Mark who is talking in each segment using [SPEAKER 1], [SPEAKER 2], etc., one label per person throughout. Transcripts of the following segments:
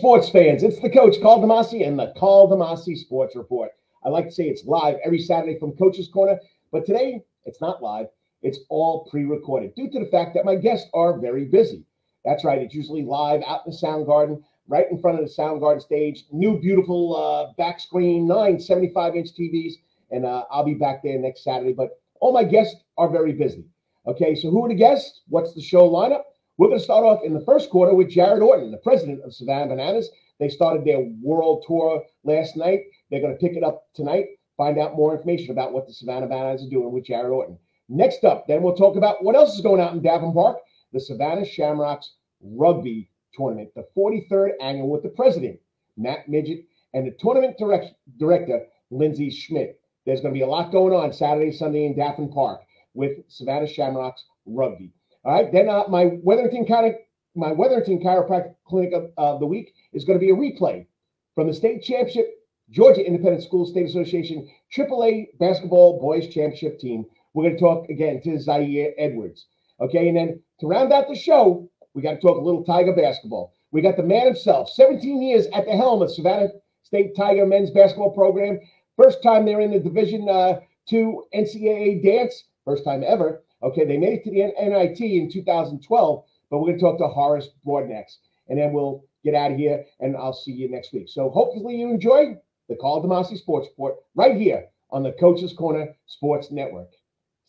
[SPEAKER 1] Sports fans. It's the coach, Karl DeMasi, and the Karl DeMasi Sports Report. I like to say it's live every Saturday from Coach's Corner, but today it's not live. It's all pre recorded due to the fact that my guests are very busy. That's right, it's usually live out in the Sound Garden, right in front of the Sound Garden stage. New, beautiful uh, back screen, nine 75 inch TVs, and uh, I'll be back there next Saturday. But all my guests are very busy. Okay, so who are the guests? What's the show lineup? We're going to start off in the first quarter with Jared Orton, the president of Savannah Bananas. They started their world tour last night. They're going to pick it up tonight, find out more information about what the Savannah Bananas are doing with Jared Orton. Next up, then we'll talk about what else is going on in Davenport Park, the Savannah Shamrocks Rugby Tournament, the 43rd annual with the president, Matt Midget, and the tournament direct, director, Lindsay Schmidt. There's going to be a lot going on Saturday, Sunday in Davenport Park with Savannah Shamrocks Rugby. All right. Then uh, my Wetherington County, my Wetherington Chiropractic Clinic of, of the week is going to be a replay from the state championship Georgia Independent School State Association AAA basketball boys championship team. We're going to talk again to Zeyere Edwards. Okay, and then to round out the show, we got to talk a little Tiger basketball. We got the man himself, 17 years at the helm of Savannah State Tiger men's basketball program. First time they're in the Division uh, Two NCAA dance, first time ever. Okay, they made it to the NIT in 2012, but we're going to talk to Horace Broadnax, and then we'll get out of here, and I'll see you next week. So hopefully you enjoy the Karl DeMasi Sports Report right here on the Coach's Corner Sports Network.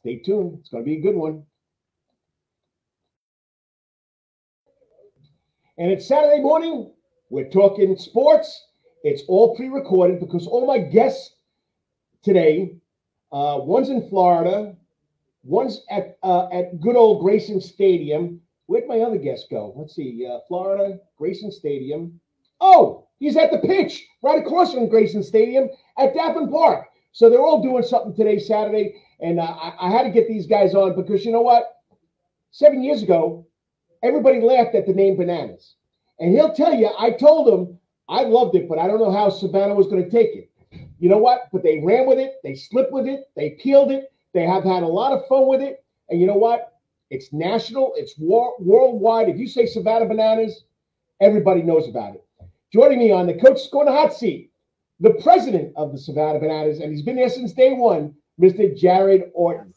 [SPEAKER 1] Stay tuned. It's going to be a good one. And it's Saturday morning. We're talking sports. It's all pre-recorded because all my guests today, uh, one's in Florida, One's at uh, at good old Grayson Stadium. Where'd my other guest go? Let's see. Uh, Florida, Grayson Stadium. Oh, he's at the pitch right across from Grayson Stadium at Davenport Park. So they're all doing something today, Saturday. And uh, I, I had to get these guys on because you know what? Seven years ago, everybody laughed at the name Bananas. And he'll tell you, I told him I loved it, but I don't know how Savannah was going to take it. You know what? But they ran with it, they slipped with it, they peeled it, they have had a lot of fun with it. And you know what? It's national, it's war- worldwide. If you say Savannah Bananas, everybody knows about it. Joining me on the Coach's Corner hot seat, the president of the Savannah Bananas, and he's been there since day one, Mr. Jared Orton.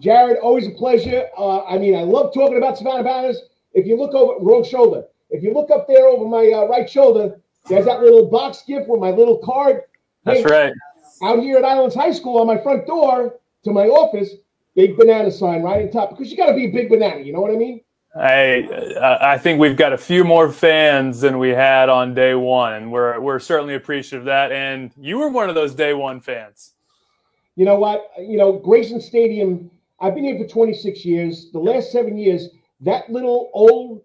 [SPEAKER 1] Jared, always a pleasure. Uh, I mean, I love talking about Savannah Bananas. If you look over wrong shoulder, if you look up there over my uh, right shoulder, there's that little box gift with my little card.
[SPEAKER 2] That's hey, right.
[SPEAKER 1] Out here at Islands High School on my front door, to my office, big banana sign right on top because you got to be a big banana. You know what I mean?
[SPEAKER 2] I I think we've got a few more fans than we had on day one, and we're we're certainly appreciative of that. And you were one of those day one fans.
[SPEAKER 1] You know what? You know Grayson Stadium. I've been here for 26 years. The last seven years, that little old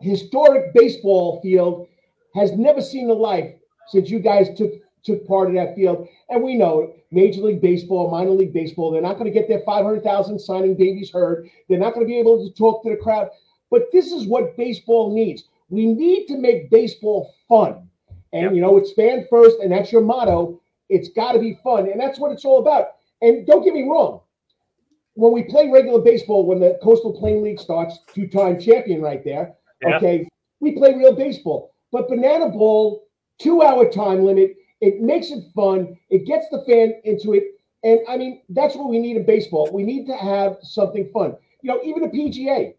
[SPEAKER 1] historic baseball field has never seen the life since you guys took took part of that field. And we know Major League Baseball, minor league baseball, they're not going to get their 500,000 signing babies heard. They're not going to be able to talk to the crowd. But this is what baseball needs. We need to make baseball fun. And, yep. you know, it's fan first, and that's your motto. It's got to be fun. And that's what it's all about. And don't get me wrong. When we play regular baseball, when the Coastal Plain League starts, two time champion right there, okay, we play real baseball. But Banana Ball, two hour time limit, it makes it fun. It gets the fan into it. And I mean, that's what we need in baseball. We need to have something fun. You know, even the PGA.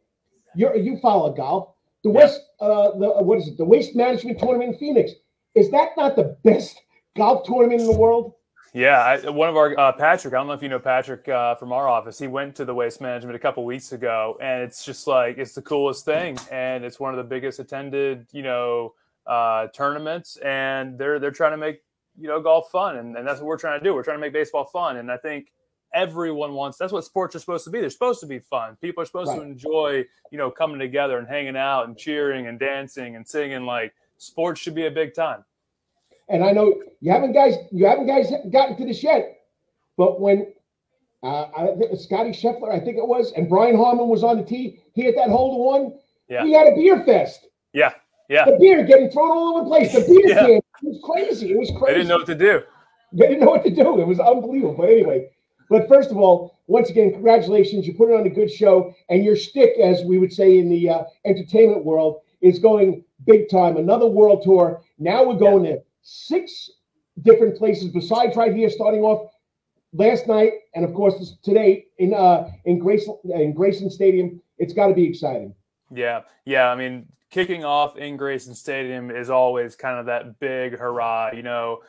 [SPEAKER 1] You're you follow golf. The yeah. West, uh, the uh, what is it? The Waste Management Tournament in Phoenix. Is that not the best golf tournament in the world?
[SPEAKER 2] Yeah, I, one of our uh, Patrick. I don't know if you know Patrick uh, from our office. He went to the Waste Management a couple weeks ago, and it's just like it's the coolest thing, and it's one of the biggest attended, you know, uh, tournaments, and they're they're trying to make you know golf fun, and, and that's what we're trying to do. We're trying to make baseball fun, and I think everyone wants that's what sports are supposed to be they're supposed to be fun people are supposed right. to enjoy you know coming together and hanging out and cheering and dancing and singing like sports should be a big time
[SPEAKER 1] and i know you haven't guys you haven't guys gotten to this yet but when uh, I think Scottie Scheffler, I think it was, and Brian Harman was on the tee. He hit that hole to one. Yeah. We had a beer fest.
[SPEAKER 2] Yeah.
[SPEAKER 1] The beer getting thrown all over the place. The beer yeah. can. It was crazy. It was crazy.
[SPEAKER 2] They didn't know what to do.
[SPEAKER 1] They didn't know what to do. It was unbelievable. But anyway, but first of all, once again, congratulations. You put it on a good show, and your stick, as we would say in the uh, entertainment world, is going big time. Another world tour. Now we're going yeah. to six different places besides right here, starting off last night and of course today in uh in Grayson in Grayson Stadium. It's got to be exciting.
[SPEAKER 2] Yeah, yeah. I mean, kicking off in Grayson Stadium is always kind of that big hurrah. You know,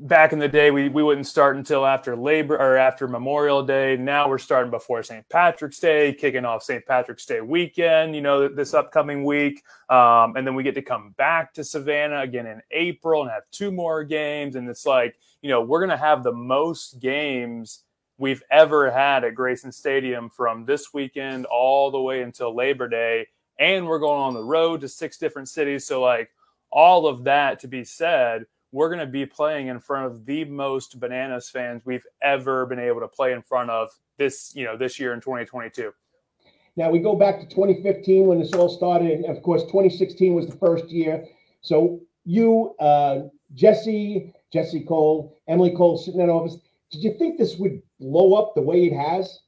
[SPEAKER 2] back in the day, we, we wouldn't start until after Labor or after Memorial Day. Now we're starting before St. Patrick's Day, kicking off St. Patrick's Day weekend, you know, this upcoming week. Um, and then we get to come back to Savannah again in April and have two more games. And it's like, you know, we're going to have the most games we've ever had at Grayson Stadium from this weekend all the way until Labor Day. And we're going on the road to six different cities. So, like, all of that to be said, we're going to be playing in front of the most bananas fans we've ever been able to play in front of this, you know, this year in 2022.
[SPEAKER 1] Now we go back to 2015 when this all started, and of course 2016 was the first year. So you, uh, Jesse, Jesse Cole, Emily Cole, sitting in office. Did you think this would blow up the way it has?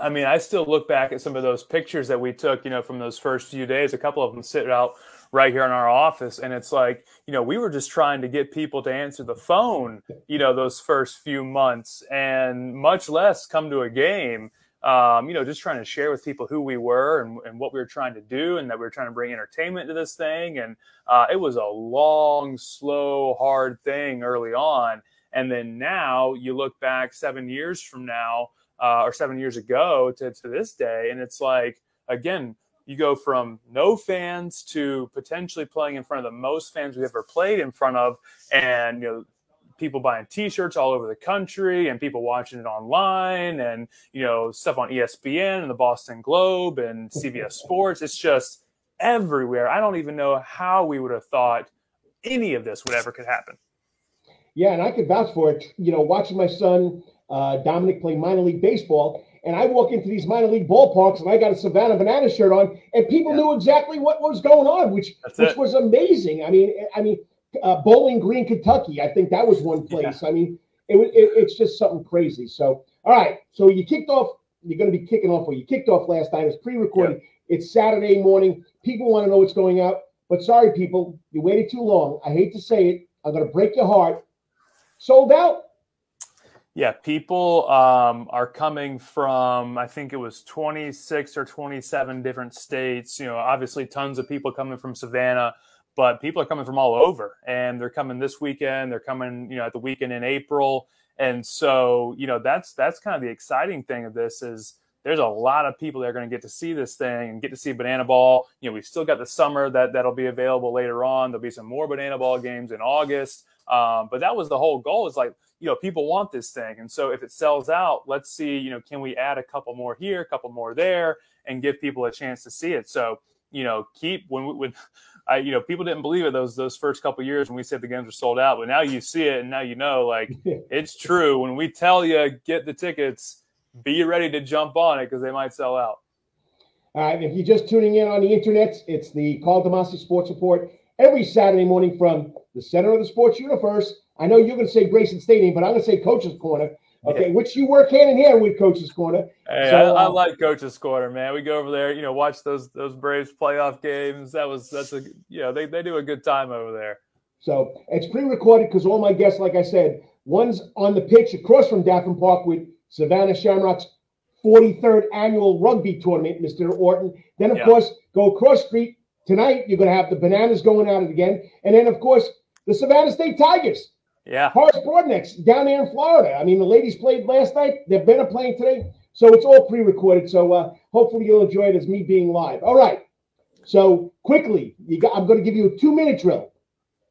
[SPEAKER 2] I mean, I still look back at some of those pictures that we took, you know, from those first few days. A couple of them sit out right here in our office and it's like you know we were just trying to get people to answer the phone you know those first few months and much less come to a game um, you know just trying to share with people who we were and, and, what we were trying to do and that we were trying to bring entertainment to this thing and uh, it was a long slow hard thing early on and then now you look back seven years from now uh, or seven years ago to, to this day and it's like again you go from no fans to potentially playing in front of the most fans we've ever played in front of, and you know people buying T-shirts all over the country and people watching it online, and you know stuff on ESPN and the Boston Globe and CBS Sports. It's just everywhere. I don't even know how we would have thought any of this would ever could happen.
[SPEAKER 1] Yeah, and I could vouch for it. You know, watching my son uh, Dominic play minor league baseball and I walk into these minor league ballparks and I got a Savannah Banana shirt on, and people yeah. knew exactly what was going on, which That's which it. was amazing. I mean, I mean, uh, Bowling Green, Kentucky. I think that was one place. Yeah. I mean, it, it, it's just something crazy. So, all right. So you kicked off. You're going to be kicking off. Or you kicked off last night. It's pre-recorded. Yeah. It's Saturday morning. People want to know what's going out. But sorry, people, you waited too long. I hate to say it. I'm going to break your heart. Sold out.
[SPEAKER 2] Yeah, people um, are coming from, I think it was 26 or 27 different states. You know, obviously tons of people coming from Savannah, but people are coming from all over and they're coming this weekend. They're coming, you know, at the weekend in April. And so, you know, that's that's kind of the exciting thing of this is there's a lot of people that are going to get to see this thing and get to see banana ball. You know, we've still got the summer that that'll be available later on. There'll be some more banana ball games in August. Um, but that was the whole goal is like, you know, people want this thing. And so if it sells out, let's see, you know, can we add a couple more here, a couple more there, and give people a chance to see it. So, you know, keep when when I, you know, people didn't believe it those those first couple years when we said the games were sold out, but now you see it and now you know, like it's true. When we tell you get the tickets, be ready to jump on it because they might sell out.
[SPEAKER 1] All right, if you're just tuning in on the internet, it's the Karl DeMasi Sports Report every Saturday morning from the center of the sports universe. I know you're going to say Grayson Stadium, but I'm going to say Coach's Corner. Okay, yeah. which you work hand in hand with Coach's Corner.
[SPEAKER 2] Hey, so, I, I, uh, like Coach's Corner, man. We go over there, you know, watch those those Braves playoff games. That was that's a you know they they do a good time over there.
[SPEAKER 1] So it's pre-recorded because all my guests, like I said, one's on the pitch across from Daffin Park with Savannah Shamrocks 43rd annual rugby tournament, Mr. Orton. Then of yeah. course go across street tonight. You're going to have the Bananas going at it again, and then of course the Savannah State Tigers.
[SPEAKER 2] Yeah.
[SPEAKER 1] Horace Broadnax down there in Florida. I mean, the ladies played last night. They've been playing today. So it's all pre-recorded. So uh, hopefully you'll enjoy it as me being live. All right. So quickly, you got, I'm going to give you a two-minute drill.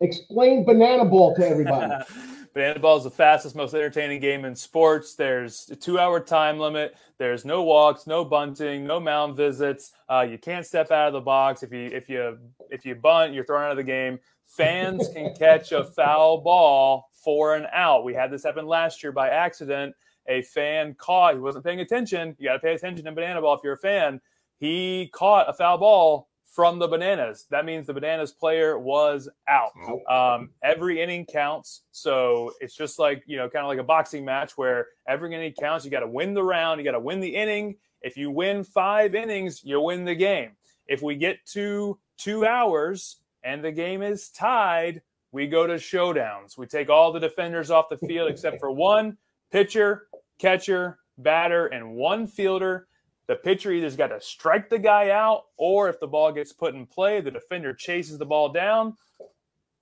[SPEAKER 1] Explain banana ball to everybody.
[SPEAKER 2] Banana ball is the fastest, most entertaining game in sports. There's a two-hour time limit. There's no walks, no bunting, no mound visits. Uh, you can't step out of the box. If you if you if you bunt, you're thrown out of the game. Fans can catch a foul ball for an out. We had this happen last year by accident. A fan caught. He wasn't paying attention. You got to pay attention to banana ball if you're a fan. He caught a foul ball from the Bananas. That means the Bananas player was out. Um, every inning counts. So it's just like, you know, kind of like a boxing match where every inning counts. You got to win the round, you got to win the inning. If you win five innings, you win the game. If we get to two hours and the game is tied, we go to showdowns. We take all the defenders off the field except for one pitcher, catcher, batter, and one fielder. The pitcher either's got to strike the guy out, or if the ball gets put in play, the defender chases the ball down.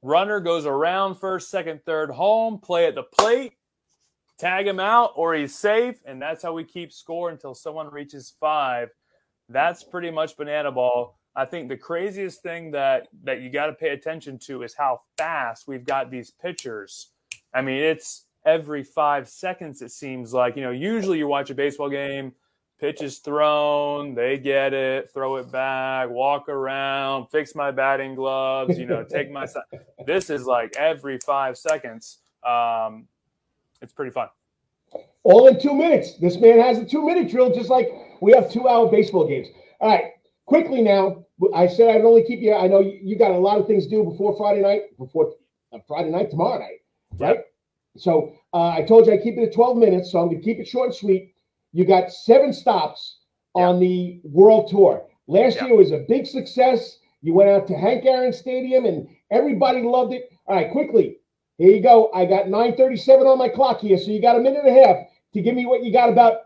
[SPEAKER 2] Runner goes around first, second, third, home, play at the plate, tag him out, or he's safe. And that's how we keep score until someone reaches five. That's pretty much banana ball. I think the craziest thing that that you got to pay attention to is how fast we've got these pitchers. I mean, it's every five seconds. It seems like you know. Usually, you watch a baseball game, pitch is thrown, they get it, throw it back, walk around, fix my batting gloves, you know, take my. this is like every five seconds. Um, it's pretty fun.
[SPEAKER 1] All in two minutes. This man has a two minute drill, just like we have two hour baseball games. All right, quickly now. I said I'd only keep you. I know you got a lot of things to do before Friday night, before uh, Friday night, tomorrow night, right? Yep. So uh, I told you I keep it at 12 minutes, so I'm going to keep it short and sweet. You got seven stops yep. on the World Tour. Last yep. year was a big success. You went out to Hank Aaron Stadium, and everybody loved it. All right, quickly. Here you go. I got 9:37 on my clock here, so you got a minute and a half to give me what you got about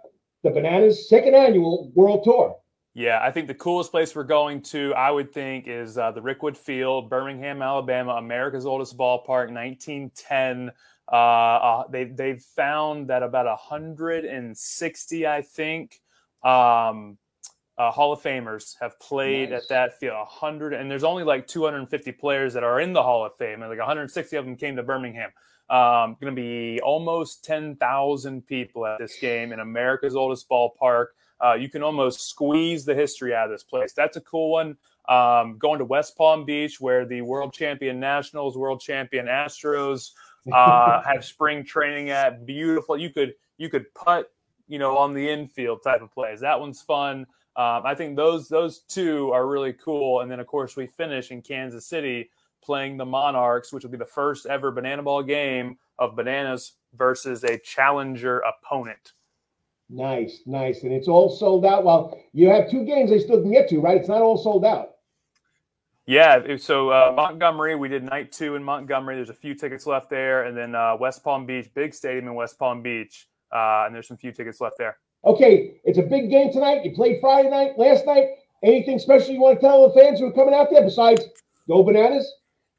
[SPEAKER 1] the Bananas second annual World Tour.
[SPEAKER 2] Yeah, I think the coolest place we're going to, I would think, is uh, the Rickwood Field, Birmingham, Alabama, America's oldest ballpark, 1910. Uh, uh, they they've found that about 160, I think, um, uh, Hall of Famers have played nice. at that field. 100, and there's only like 250 players that are in the Hall of Fame, and like 160 of them came to Birmingham. Um, going to be almost 10,000 people at this game in America's oldest ballpark. Uh, you can almost squeeze the history out of this place. That's a cool one. Um, going to West Palm Beach, where the world champion Nationals, world champion Astros uh, have spring training at. Beautiful. You could you could putt, you know, on the infield type of plays. That one's fun. Um, I think those those two are really cool. And then of course we finish in Kansas City playing the Monarchs, which will be the first ever banana ball game of bananas versus a challenger opponent.
[SPEAKER 1] Nice, nice. And it's all sold out. Well, you have two games they still can get to, right? It's not all sold out.
[SPEAKER 2] Yeah, so uh, Montgomery, we did night two in Montgomery. There's a few tickets left there, and then uh, West Palm Beach, big stadium in West Palm Beach, uh, and there's some few tickets left there.
[SPEAKER 1] Okay, it's a big game tonight. You played Friday night, last night. Anything special you want to tell the fans who are coming out there besides go bananas?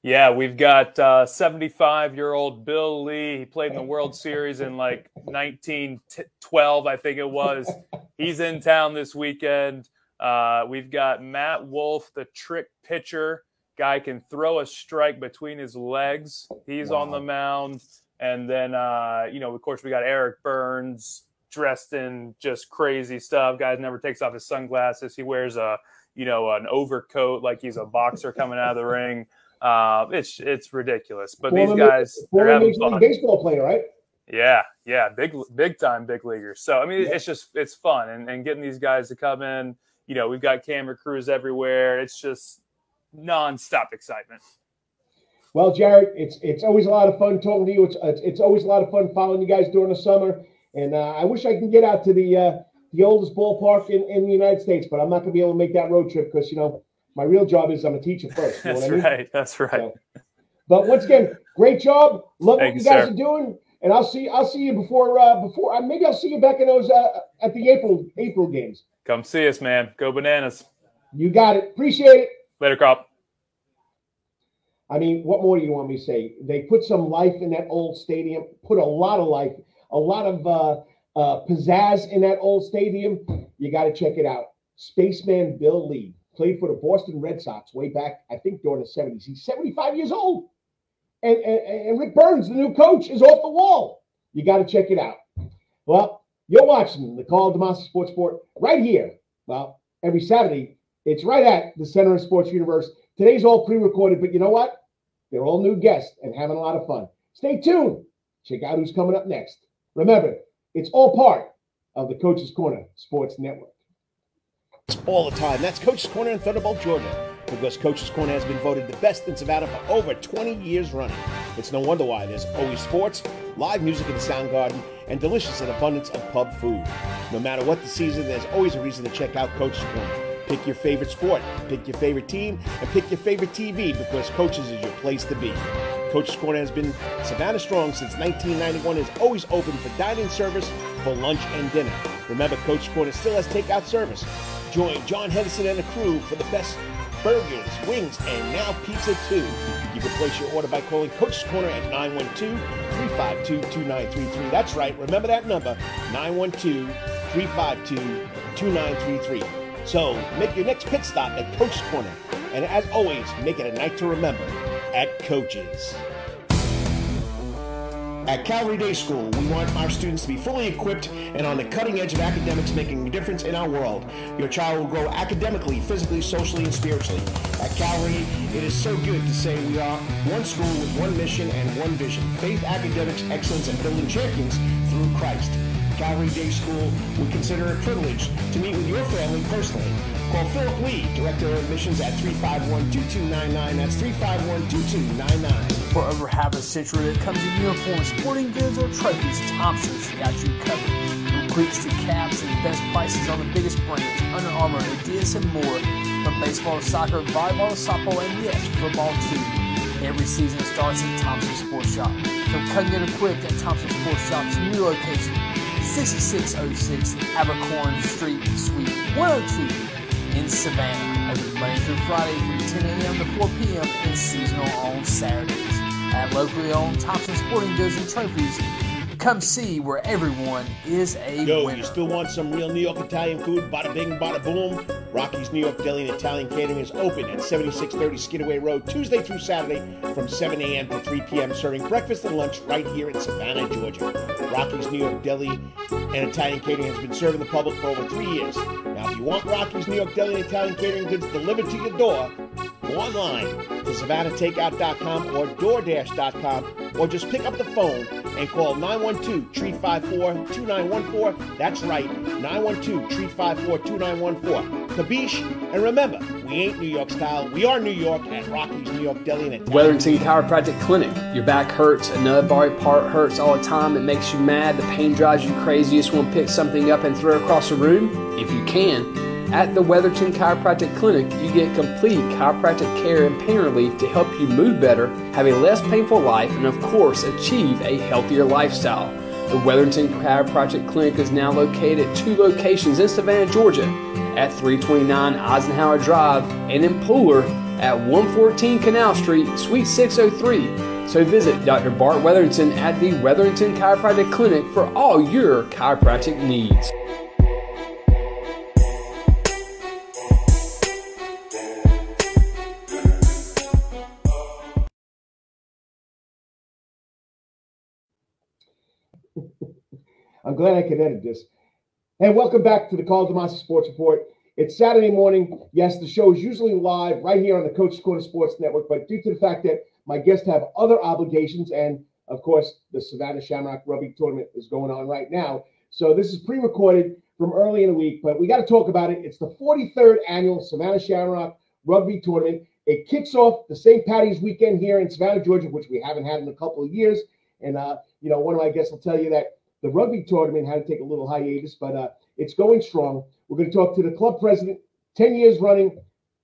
[SPEAKER 2] Yeah, we've got 75 uh, year old Bill Lee. He played in the World Series in like 1912, I think it was. He's in town this weekend. Uh, we've got Matt Wolf, the trick pitcher. Guy can throw a strike between his legs. He's wow. on the mound. And then, uh, you know, of course, we got Eric Byrnes dressed in just crazy stuff. Guy never takes off his sunglasses. He wears a, you know, an overcoat like he's a boxer coming out of the ring. Uh, it's it's ridiculous. But former, these guys,
[SPEAKER 1] they're having fun. Baseball player, right?
[SPEAKER 2] Yeah, yeah, big big time big leaguers. So I mean, yeah. it's just it's fun and, and getting these guys to come in. You know, we've got camera crews everywhere. It's just nonstop excitement.
[SPEAKER 1] Well, Jared, it's it's always a lot of fun talking to you. It's it's, always a lot of fun following you guys during the summer. And uh, I wish I can get out to the uh, the oldest ballpark in, in the United States, but I'm not going to be able to make that road trip because you know my real job is I'm a teacher first.
[SPEAKER 2] You know That's I mean? right. That's right. So,
[SPEAKER 1] but once again, great job. Love what you guys sir. are doing, and I'll see I'll see you before uh, before uh, maybe I'll see you back in those uh, at the April April games.
[SPEAKER 2] Come see us, man. Go bananas.
[SPEAKER 1] You got it. Appreciate it.
[SPEAKER 2] Later, Crop.
[SPEAKER 1] I mean, what more do you want me to say? They put some life in that old stadium. Put a lot of life, a lot of uh, uh, pizzazz in that old stadium. You got to check it out. Spaceman Bill Lee played for the Boston Red Sox way back, I think, during the 70s. He's 75 years old. And, and, and Rick Byrnes, the new coach, is off the wall. You got to check it out. Well, you're watching the Karl DeMasi Sports Sport right here. Well, every Saturday, it's right at the Center of Sports Universe. Today's all pre recorded, but you know what? They're all new guests and having a lot of fun. Stay tuned. Check out who's coming up next. Remember, it's all part of the Coach's Corner Sports Network all the time. That's Coach's Corner in Thunderbolt, Georgia. Because Coach's Corner has been voted the best in Savannah for over 20 years running. It's no wonder why there's always sports, live music in the sound garden, and delicious and abundance of pub food. No matter what the season, there's always a reason to check out Coach's Corner. Pick your favorite sport, pick your favorite team, and pick your favorite TV because Coaches is your place to be. Coach's Corner has been Savannah Strong since 1991 is always open for dining service for lunch and dinner. Remember, Coach's Corner still has takeout service. Join John Henderson and the crew for the best burgers, wings, and now pizza too. You can place your order by calling Coach's Corner at 912-352-2933. That's right, remember that number, 912-352-2933. So make your next pit stop at Coach's Corner. And as always, make it a night to remember at Coaches. At Calvary Day School, we want our students to be fully equipped and on the cutting edge of academics making a difference in our world. Your child will grow academically, physically, socially, and spiritually. At Calvary, it is so good to say we are one school with one mission and one vision faith, academics, excellence, and building champions through Christ. Calvary Day School would consider it a privilege to meet with your family personally. Call Philip Lee, Director of Admissions at 351-2299. That's 351-2299.
[SPEAKER 3] For over half a century, it comes in uniforms, sporting goods, or trophies. Thompson's got you covered. From cleats to caps and best prices on the biggest brands, Under Armour, Adidas, and more. From baseball to soccer, volleyball to softball, and yes, football too. Every season starts at Thompson Sports Shop. So come get equipped at Thompson Sports Shop's new location, 6606 Abercorn Street, Suite 102 in Savannah. Open Monday through Friday from 10 a.m. to 4 p.m. and seasonal on Saturdays. At locally owned Thompson Sporting Goods and Trophies, come see where everyone is a
[SPEAKER 1] Yo,
[SPEAKER 3] winner.
[SPEAKER 1] you still want some real New York Italian food? Bada bing, bada boom. Rocky's New York Deli and Italian Catering is open at 7630 Skidaway Road, Tuesday through Saturday from 7 a.m. to 3 p.m., serving breakfast and lunch right here in Savannah, Georgia. Rocky's New York Deli and Italian Catering has been serving the public for over three years. Now, if you want Rocky's New York Deli and Italian Catering goods delivered to your door, go online to SavannahTakeout.com or DoorDash.com or just pick up the phone and call 912-354-2914. That's right, 912-354-2914. Kabish, and remember, we ain't New York style. We are New York at Rocky's New York Deli and Italian
[SPEAKER 4] Wetherington Chiropractic Clinic. Your back hurts, another body part hurts all the time. It makes you mad. The pain drives you crazy. You just want to pick something up and throw it across the room, if you can. At the Weatherton Chiropractic Clinic, you get complete chiropractic care and pain relief to help you move better, have a less painful life, and of course, achieve a healthier lifestyle. The Wetherington Chiropractic Clinic is now located at two locations in Savannah, Georgia, at 329 Eisenhower Drive and in Pooler at 114 Canal Street, Suite 603. So visit Dr. Bart Wetherington at the Wetherington Chiropractic Clinic for all your chiropractic needs.
[SPEAKER 1] Glad I could edit this. And welcome back to the Karl DeMasi Sports Report. It's Saturday morning. Yes, the show is usually live right here on the Coach's Corner Sports Network, but due to the fact that my guests have other obligations, and of course, the Savannah Shamrock Rugby Tournament is going on right now. So this is pre-recorded from early in the week, but we got to talk about it. It's the 43rd annual Savannah Shamrock Rugby Tournament. It kicks off the St. Patty's weekend here in Savannah, Georgia, which we haven't had in a couple of years. And uh, you know, one of my guests will tell you that the rugby tournament had to take a little hiatus, but uh, it's going strong. We're going to talk to the club president, 10 years running,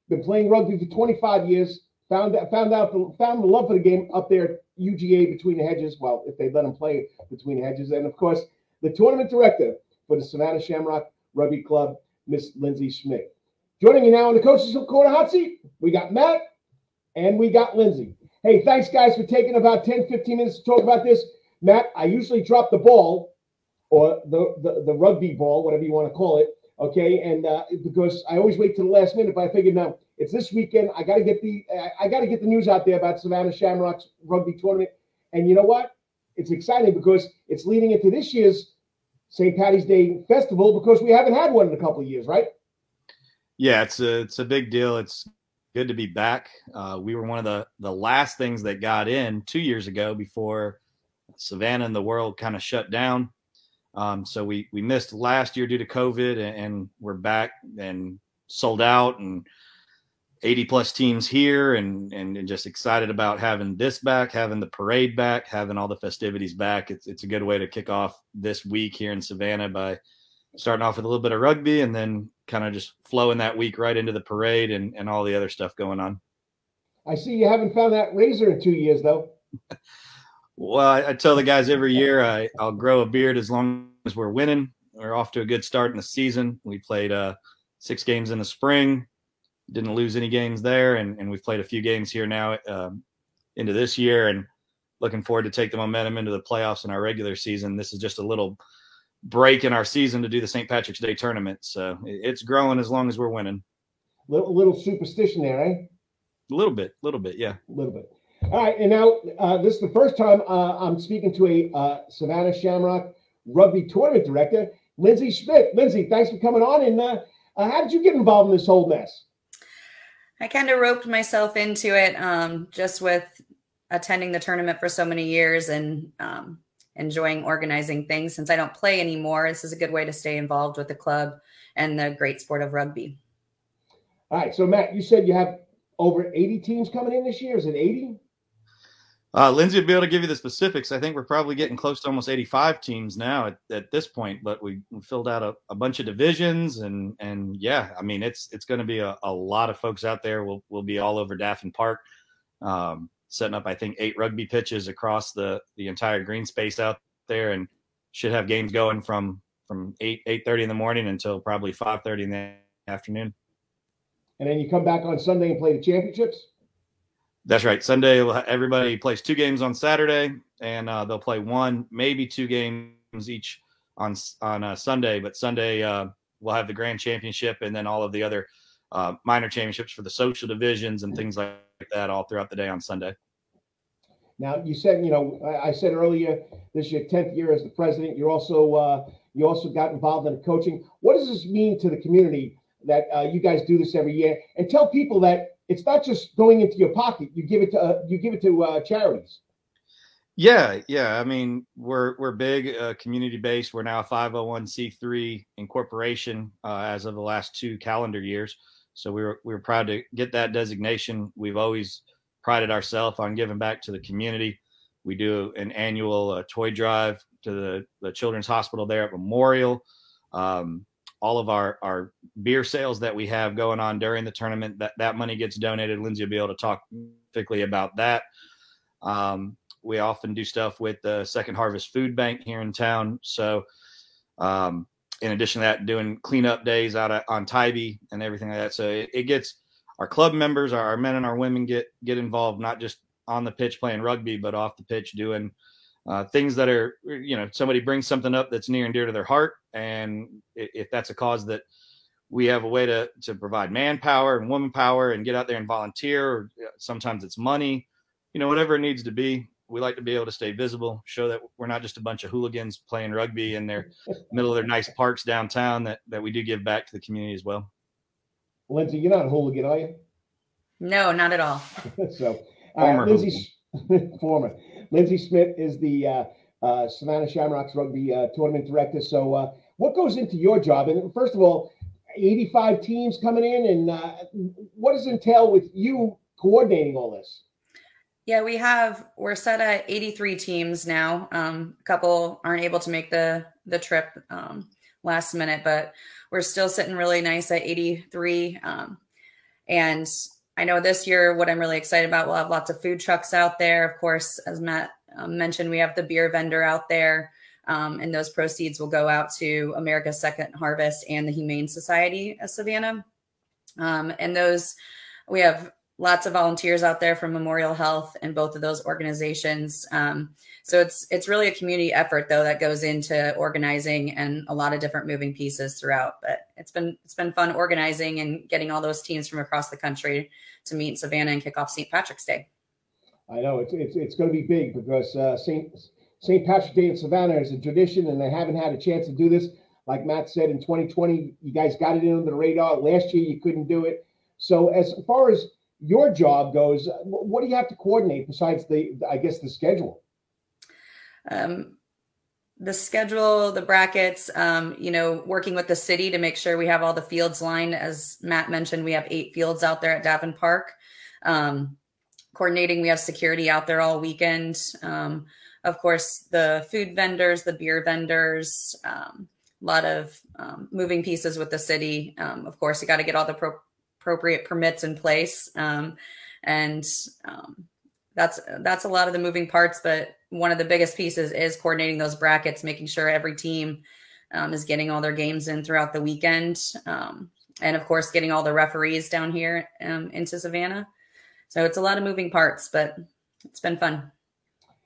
[SPEAKER 1] been playing rugby for 25 years, found out, found out, found the love for the game up there at UGA between the hedges. Well, if they let him play between the hedges. And of course, the tournament director for the Savannah Shamrock Rugby Club, Miss Lindsay Schmidt. Joining you now in the Coaches Corner hot seat, we got Matt and we got Lindsay. Hey, thanks guys for taking about 10, 15 minutes to talk about this. Matt, I usually drop the ball or the, the, the rugby ball, whatever you want to call it. Okay. And uh, because I always wait to the last minute, but I figured now it's this weekend. I got to get the, I got to get the news out there about Savannah Shamrocks rugby tournament. And you know what? It's exciting because it's leading into this year's St. Patty's Day festival because we haven't had one in a couple of years, right?
[SPEAKER 5] Yeah, it's a it's a big deal. It's good to be back. Uh, we were one of the the last things that got in two years ago before Savannah and the world kind of shut down. Um, so we we missed last year due to COVID, and, and we're back and sold out, and 80 plus teams here, and, and and just excited about having this back, having the parade back, having all the festivities back. It's it's a good way to kick off this week here in Savannah by starting off with a little bit of rugby and then kind of just flowing that week right into the parade and, and all the other stuff going on.
[SPEAKER 1] I see you haven't found that razor in two years, though.
[SPEAKER 5] well, I, I, tell the guys every year I, I'll grow a beard as long as we're winning. We're off to a good start in the season. We played uh, six games in the spring, didn't lose any games there, and, and we've played a few games here now um, into this year, and looking forward to take the momentum into the playoffs in our regular season. This is just a little break in our season to do the St. Patrick's Day tournament, so it's growing as long as we're winning.
[SPEAKER 1] Little, little superstition there, eh?
[SPEAKER 5] A little bit, a little bit, yeah.
[SPEAKER 1] A little bit. All right, and now uh, this is the first time uh, I'm speaking to a uh, Savannah Shamrock rugby tournament director, Lindsay Smith. Lindsay, thanks for coming on. And uh, uh, how did you get involved in this whole mess?
[SPEAKER 6] I kind of roped myself into it um, just with attending the tournament for so many years and um, enjoying organizing things. Since I don't play anymore, this is a good way to stay involved with the club and the great sport of rugby.
[SPEAKER 1] All right. So, Matt, you said you have over 80 teams coming in this year. Is it 80?
[SPEAKER 5] Uh, Lindsay will be able to give you the specifics. I think we're probably getting close to almost 85 teams now at, at this point, but we, filled out a, a, bunch of divisions and and yeah, I mean it's it's going to be a, a lot of folks out there. We'll we'll be all over Daffin Park, um, setting up I think eight rugby pitches across the the entire green space out there, and should have games going from from eight eight thirty in the morning until probably five thirty in the afternoon.
[SPEAKER 1] And then you come back on Sunday and play the championships.
[SPEAKER 5] That's right. Sunday, everybody plays two games on Saturday, and uh, they'll play one, maybe two games each on on uh, Sunday. But Sunday, uh, we'll have the grand championship, and then all of the other uh, minor championships for the social divisions and things like that, all throughout the day on Sunday.
[SPEAKER 1] Now, you said, you know, I said earlier, this is your tenth year as the president. You're also uh, you also got involved in coaching. What does this mean to the community that uh, you guys do this every year? And tell people that it's not just going into your pocket. You give it to uh, you give it to uh, charities.
[SPEAKER 5] Yeah, yeah. I mean, we're we're big, uh, community based. We're now a 501c3 incorporation uh, as of the last two calendar years. So we were we were proud to get that designation. We've always prided ourselves on giving back to the community. We do an annual uh, toy drive to the, the Children's Hospital there at Memorial. Um, all of our our beer sales that we have going on during the tournament that that money gets donated. Lindsay will be able to talk specifically about that. Um, we often do stuff with the second harvest food bank here in town. So um, in addition to that doing cleanup days out of, on tybee and everything like that. So it, it gets our club members our, our men and our women get get involved not just on the pitch playing rugby but off the pitch doing uh, things that are you know somebody brings something up that's near and dear to their heart and if that's a cause that we have a way to to provide manpower and woman power and get out there and volunteer or sometimes it's money you know whatever it needs to be we like to be able to stay visible show that we're not just a bunch of hooligans playing rugby in their middle of their nice parks downtown that that we do give back to the community as well.
[SPEAKER 1] Lindsay you're not a hooligan are you?
[SPEAKER 6] No not at all.
[SPEAKER 1] So uh, lindsay former Lindsay Smith is the uh, uh, Savannah Shamrocks rugby uh, tournament director. So, uh, what goes into your job? And first of all, 85 teams coming in, and uh, what does it entail with you coordinating all this?
[SPEAKER 6] Yeah, we have we're set at 83 teams now. Um, a couple aren't able to make the the trip um, last minute, but we're still sitting really nice at 83. Um, and I know this year, what I'm really excited about, we'll have lots of food trucks out there. Of course, as Matt um, mentioned, we have the beer vendor out there, um, and those proceeds will go out to America's Second Harvest and the Humane Society of Savannah. Um, and those, we have lots of volunteers out there from Memorial Health and both of those organizations. Um, so it's it's really a community effort though that goes into organizing and a lot of different moving pieces throughout. But it's been it's been fun organizing and getting all those teams from across the country to meet in Savannah and kick off St. Patrick's Day.
[SPEAKER 1] I know it's it's, it's going to be big because uh, St. St. Patrick's Day in Savannah is a tradition, and they haven't had a chance to do this. Like Matt said, in 2020, you guys got it in under the radar. Last year, you couldn't do it. So, as far as your job goes, what do you have to coordinate besides the, I guess, the schedule?
[SPEAKER 6] Um, the schedule, the brackets, um, you know, working with the city to make sure we have all the fields lined. As Matt mentioned, we have eight fields out there at Daffin Park. Um, coordinating, we have security out there all weekend. Um, of course, the food vendors, the beer vendors, um, a lot of um, moving pieces with the city. Um, of course, you got to get all the pro- appropriate permits in place, um, and um, that's that's a lot of the moving parts. But one of the biggest pieces is coordinating those brackets, making sure every team um, is getting all their games in throughout the weekend, um, and of course, getting all the referees down here into Savannah. So it's a lot of moving parts, but it's been fun.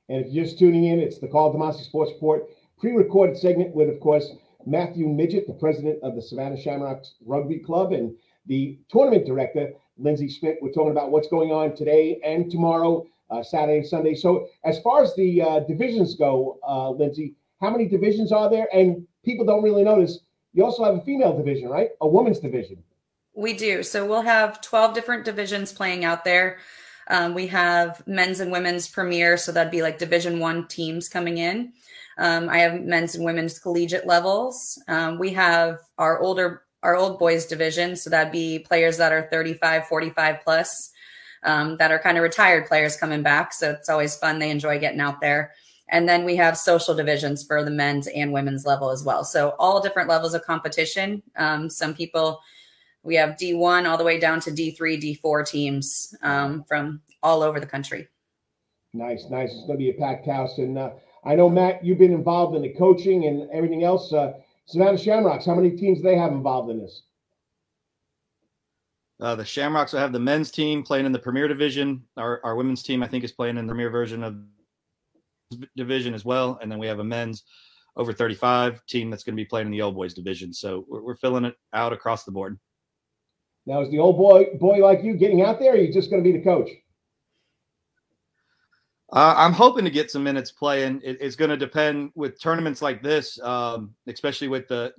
[SPEAKER 1] And if you're just tuning in, it's the Karl DeMasi Sports Report pre-recorded segment with, of course, Matthew Midget, the president of the Savannah Shamrocks Rugby Club, and the tournament director, Lindsay Schmidt. We're talking about what's going on today and tomorrow, uh, Saturday and Sunday. So, as far as the uh, divisions go, uh, Lindsay, how many divisions are there? And people don't really notice. You also have a female division, right? A women's division.
[SPEAKER 6] We do. So we'll have 12 different divisions playing out there. Um, we have men's and women's premier, so that'd be like Division One teams coming in. Um, I have men's and women's collegiate levels. Um, we have our older, our old boys division. So that'd be players that are 35, 45 plus, um, that are kind of retired players coming back. So it's always fun. They enjoy getting out there. And then we have social divisions for the men's and women's level as well. So all different levels of competition. Um, some people, we have D1 all the way down to D3, D4 teams um, from all over the country.
[SPEAKER 1] Nice, nice. It's going to be a packed house. And uh, I know, Matt, you've been involved in the coaching and everything else. Uh, Savannah Shamrocks, how many teams do they have involved in this?
[SPEAKER 5] Uh, the Shamrocks will have the men's team playing in the Premier Division. Our, our women's team, I think, is playing in the Premier version of division as well. And then we have a men's over 35 team that's going to be playing in the old boys division. So we're, we're filling it out across the board.
[SPEAKER 1] Now, is the old boy boy like you getting out there? Or are you just going to be the coach?
[SPEAKER 5] Uh, I'm hoping to get some minutes playing. It, it's going to depend with tournaments like this, um, especially with the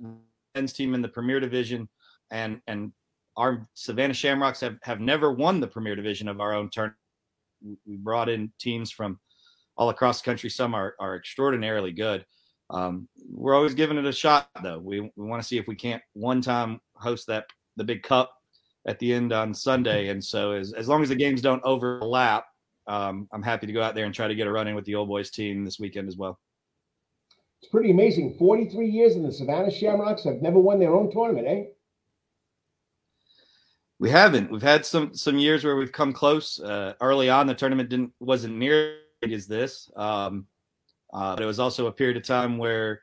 [SPEAKER 5] men's team in the Premier Division, and and our Savannah Shamrocks have have never won the Premier Division of our own tournament. We brought in teams from all across the country. Some are are extraordinarily good. Um, we're always giving it a shot, though. We we want to see if we can't one time host that the big cup at the end on Sunday. And so as as long as the games don't overlap um, I'm happy to go out there and try to get a run in with the old boys team this weekend as well.
[SPEAKER 1] It's pretty amazing. 43 years in the Savannah Shamrocks have never won their own tournament, eh?
[SPEAKER 5] We haven't. We've had some some years where we've come close. Uh, early on, the tournament didn't wasn't near as this, um, uh, but it was also a period of time where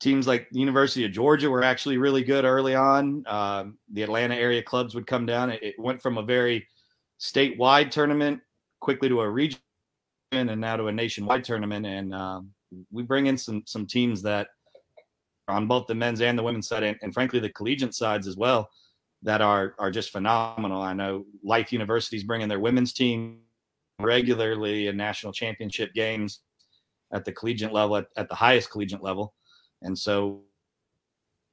[SPEAKER 5] teams like the University of Georgia were actually really good early on. Um, the Atlanta area clubs would come down. It, it went from a very statewide tournament quickly to a region and now to a nationwide tournament. And um, we bring in some some teams that on both the men's and the women's side, and, and, frankly the collegiate sides as well, that are are just phenomenal. I know Life University's bringing their women's team regularly in national championship games at the collegiate level, at, at the highest collegiate level, and so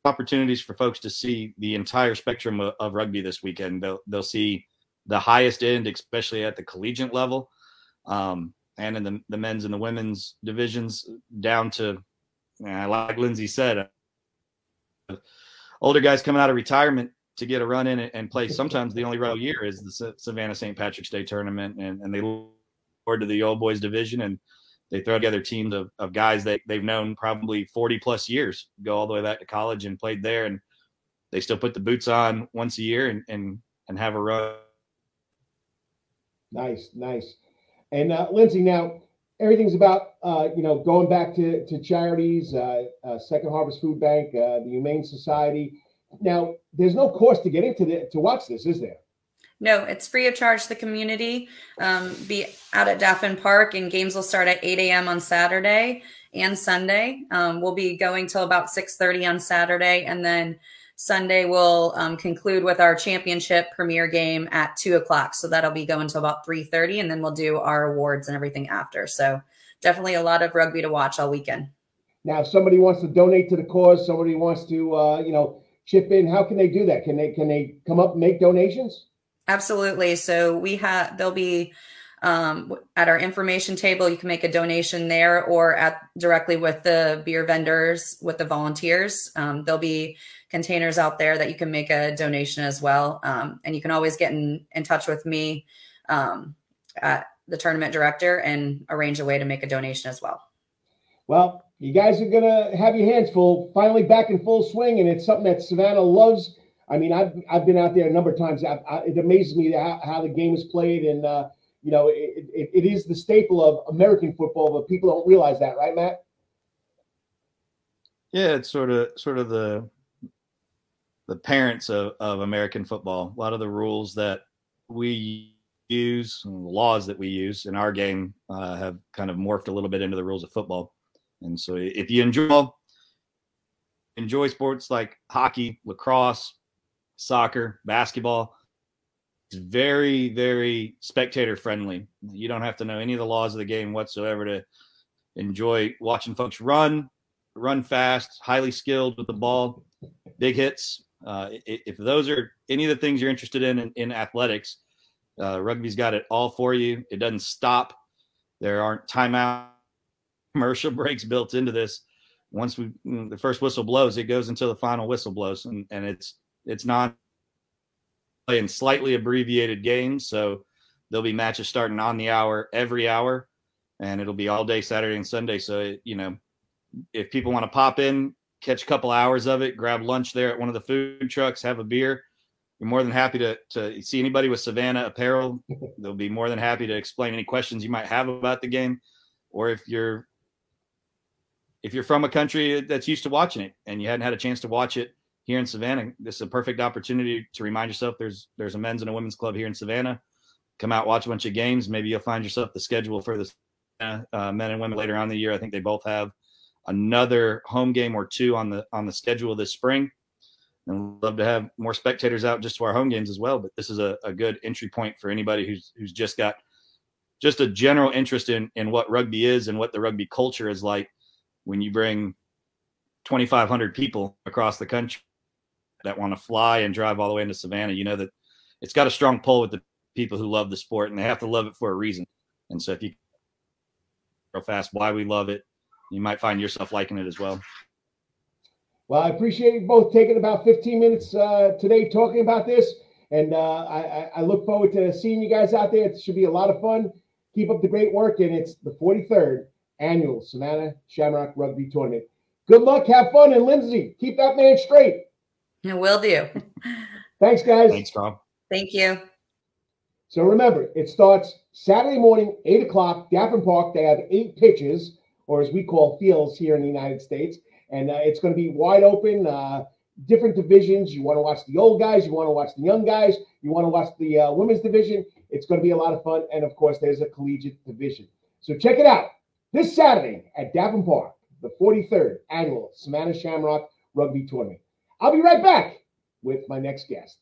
[SPEAKER 5] opportunities for folks to see the entire spectrum of, of rugby this weekend. They'll they'll see the highest end, especially at the collegiate level, um, and in the, the men's and the women's divisions, down to, like Lindsay said, older guys coming out of retirement to get a run in and play. Sometimes the only row year is the Savannah St. Patrick's Day tournament, and, and they look forward to the old boys division and they throw together teams of, of guys that they've known probably 40 plus years, go all the way back to college and played there. And they still put the boots on once a year and, and, and have a run
[SPEAKER 1] Nice, nice. And uh, Lindsay, now everything's about uh, you know going back to to charities, uh, uh, Second Harvest Food Bank, uh, the Humane Society. Now, there's no cost to get into the to watch this, is there?
[SPEAKER 6] No, it's free of charge the community. Um, be out at Daffin Park, and games will start at 8 a.m. on Saturday and Sunday. Um, we'll be going till about 6:30 on Saturday, and then Sunday we'll um, conclude with our championship premiere game at two o'clock. So that'll be going to about three thirty, and then we'll do our awards and everything after. So definitely a lot of rugby to watch all weekend.
[SPEAKER 1] Now, if somebody wants to donate to the cause, somebody wants to, uh, you know, chip in. How can they do that? Can they can they come up and make donations?
[SPEAKER 6] Absolutely. So we have there'll be um, at our information table. You can make a donation there or at directly with the beer vendors, with the volunteers. Um, there'll be containers out there that you can make a donation as well. Um, and you can always get in, in touch with me um, at the tournament director and arrange a way to make a donation as well.
[SPEAKER 1] Well, you guys are gonna have your hands full. Finally, back in full swing, and it's something that Savannah loves. I mean, I've I've been out there a number of times. I, I, it amazes me how, how, the game is played, and uh, you know, it, it, it is the staple of American football, but people don't realize that, right, Matt?
[SPEAKER 5] Yeah, it's sort of sort of the the parents of, of American football. A lot of the rules that we use, the laws that we use in our game, uh, have kind of morphed a little bit into the rules of football. And so, if you enjoy enjoy sports like hockey, lacrosse, soccer, basketball, it's very, very spectator friendly. You don't have to know any of the laws of the game whatsoever to enjoy watching folks run, run fast, highly skilled with the ball, big hits. Uh, if those are any of the things you're interested in in, in athletics, uh, rugby's got it all for you. It doesn't stop. There aren't timeout commercial breaks built into this. Once we mm, the first whistle blows, it goes until the final whistle blows, and, and it's it's not playing slightly abbreviated games, so there'll be matches starting on the hour every hour, and it'll be all day Saturday and Sunday. So you know, if people want to pop in, catch a couple hours of it, grab lunch there at one of the food trucks, have a beer. We're more than happy to to see anybody with Savannah apparel. They'll be more than happy to explain any questions you might have about the game, or if you're if you're from a country that's used to watching it and you hadn't had a chance to watch it here in Savannah, this is a perfect opportunity to remind yourself there's there's a men's and a women's club here in Savannah. Come out, watch a bunch of games. Maybe you'll find yourself the schedule for the uh, men and women later on the year. I think they both have another home game or two on the on the schedule this spring. And love to have more spectators out just to our home games as well. But this is a, a good entry point for anybody who's who's just got just a general interest in in what rugby is and what the rugby culture is like when you bring 2,500 people across the country that want to fly and drive all the way into Savannah. You know that it's got a strong pull with the people who love the sport, and they have to love it for a reason. And so if you real fast why we love it you might find yourself liking it as well.
[SPEAKER 1] Well, I appreciate you both taking about 15 minutes uh, today talking about this. And uh, I, I, look forward to seeing you guys out there. It should be a lot of fun. Keep up the great work. And it's the 43rd annual Savannah Shamrock Rugby Tournament. Good luck. Have fun. And Lindsay, keep that man straight.
[SPEAKER 6] Will do.
[SPEAKER 1] Thanks, guys.
[SPEAKER 5] Thanks, Rob.
[SPEAKER 6] Thank you.
[SPEAKER 1] So remember, it starts Saturday morning, 8 o'clock, Daffin Park. They have eight pitches or as we call fields here in the United States. And uh, it's going to be wide open, uh, different divisions. You want to watch the old guys, you want to watch the young guys, you want to watch the uh, women's division. It's going to be a lot of fun. And of course, there's a collegiate division. So check it out this Saturday at Daffin Park the 43rd annual Savannah Shamrock Rugby Tournament. I'll be right back with my next guest.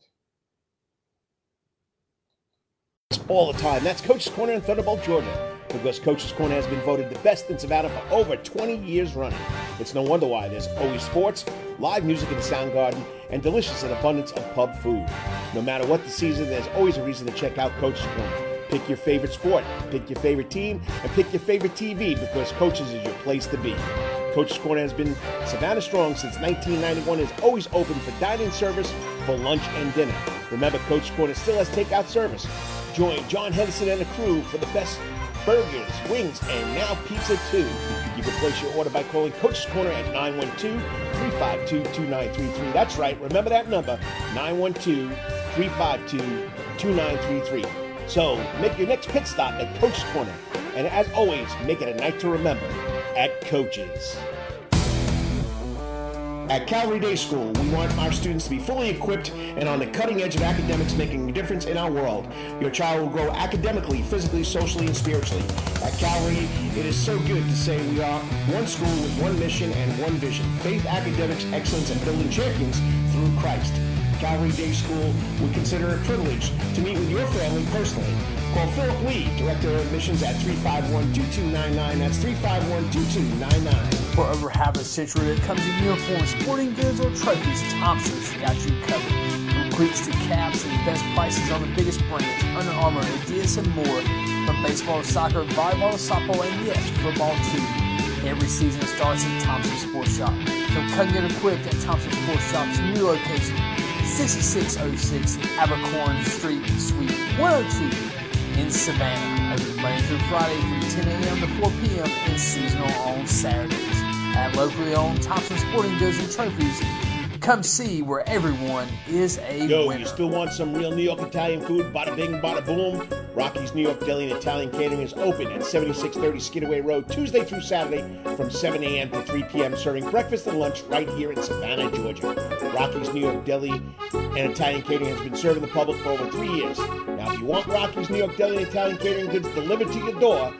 [SPEAKER 1] All the time. That's Coach's Corner in Thunderbolt, Georgia because Coach's Corner has been voted the best in Savannah for over 20 years running. It's no wonder why there's always sports, live music in the sound garden, and delicious and abundance of pub food. No matter what the season, there's always a reason to check out Coach's Corner. Pick your favorite sport, pick your favorite team, and pick your favorite TV because Coach's is your place to be. Coach's Corner has been Savannah strong since 1991 and is always open for dining service for lunch and dinner. Remember, Coach's Corner still has takeout service. Join John Henderson and the crew for the best burgers, wings, and now pizza too. You can place your order by calling Coach's Corner at 912-352-2933. That's right, remember that number, 912-352-2933. So make your next pit stop at Coach's Corner. And as always, make it a night to remember at Coach's. At Calvary Day School, we want our students to be fully equipped and on the cutting edge of academics making a difference in our world. Your child will grow academically, physically, socially, and spiritually. At Calvary, it is so good to say we are one school with one mission and one vision. Faith, academics, excellence, and building champions through Christ. Calvary Day School would consider it a privilege to meet with your family personally. Call Philip Lee, Director of Admissions at 351-2299. That's 351-2299.
[SPEAKER 3] For over half a century, it comes in uniforms, sporting goods, or trophies, Thompson's got you covered. From cleats to caps and the best prices on the biggest brands, Under Armour, Adidas, and more. From baseball to soccer, volleyball to softball, and yes, football too. Every season starts at Thompson Sports Shop. From come get equipped at Thompson Sports Shop's new location, 6606 Abercorn Street, Suite 102 in Savannah every Monday through Friday from 10 a.m. to 4 p.m. and seasonal on Saturdays.
[SPEAKER 1] at locally owned Thompson Sporting Goods and Trophies. Come see where everyone is a
[SPEAKER 7] Yo,
[SPEAKER 1] winner.
[SPEAKER 7] you still want some real New York Italian food? Bada bing, bada boom. Rocky's New York Deli and Italian Catering is open at 7630 Skidaway Road, Tuesday through Saturday from 7 a.m. to 3 p.m., serving breakfast and lunch right here in Savannah, Georgia. Rocky's New York Deli and Italian Catering has been serving the public for over three years. Now, if you want Rocky's New York Deli and Italian Catering goods delivered to your door,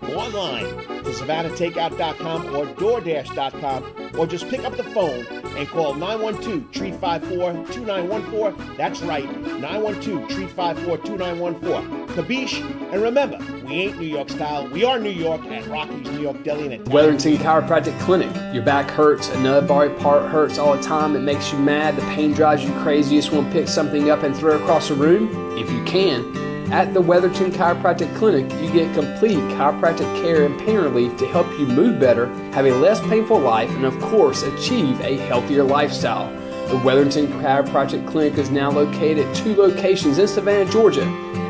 [SPEAKER 7] go online to SavannahTakeout.com or DoorDash.com or just pick up the phone and call 912-354-2914. That's right, 912-354-2914. Kabish, and remember, we ain't New York style. We are New York at Rocky's New York Deli and Italian
[SPEAKER 4] Wetherington Chiropractic Clinic. Your back hurts, another body part hurts all the time. It makes you mad. The pain drives you crazy. You just want to pick something up and throw across the room? If you can. At the Weatherton Chiropractic Clinic, you get complete chiropractic care and pain relief to help you move better, have a less painful life, and of course, achieve a healthier lifestyle. The Weatherton Chiropractic Clinic is now located at two locations in Savannah, Georgia,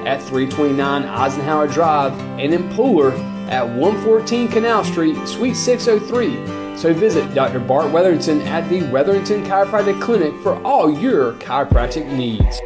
[SPEAKER 4] at 329 Eisenhower Drive and in Pooler at 114 Canal Street, Suite 603. So visit Dr. Bart Wetherington at the Wetherington Chiropractic Clinic for all your chiropractic needs.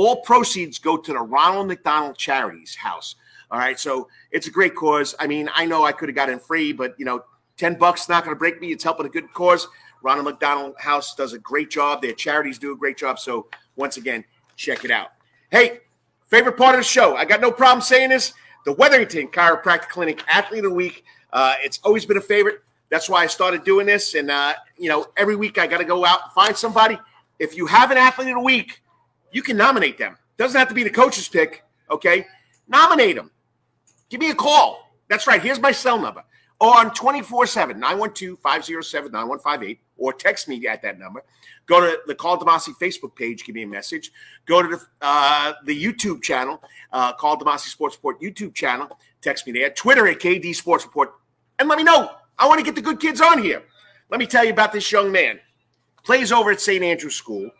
[SPEAKER 7] All proceeds go to the Ronald McDonald Charities House. All right, so it's a great cause. I mean, I know I could have gotten free, but you know, ten bucks not going to break me. It's helping a good cause. Ronald McDonald House does a great job. Their charities do a great job. So once again, check it out. Hey, favorite part of the show. I got no problem saying this. The Wetherington Chiropractic Clinic Athlete of the Week. Uh, it's always been a favorite. That's why I started doing this. And uh, you know, every week I got to go out and find somebody. If you have an athlete of the week, you can nominate them. Doesn't have to be the coach's pick. Okay, nominate them. Give me a call. That's right. Here's my cell number. On 24 7, 912 507 9158, or text me at that number. Go to the Karl DeMasi Facebook page, give me a message. Go to the, uh, the YouTube channel, uh, Karl DeMasi Sports Report YouTube channel. Text me there. Twitter at KD Sports Report. And let me know. I want to get the good kids on here. Let me tell you about this young man. Plays over at St. Andrew's School.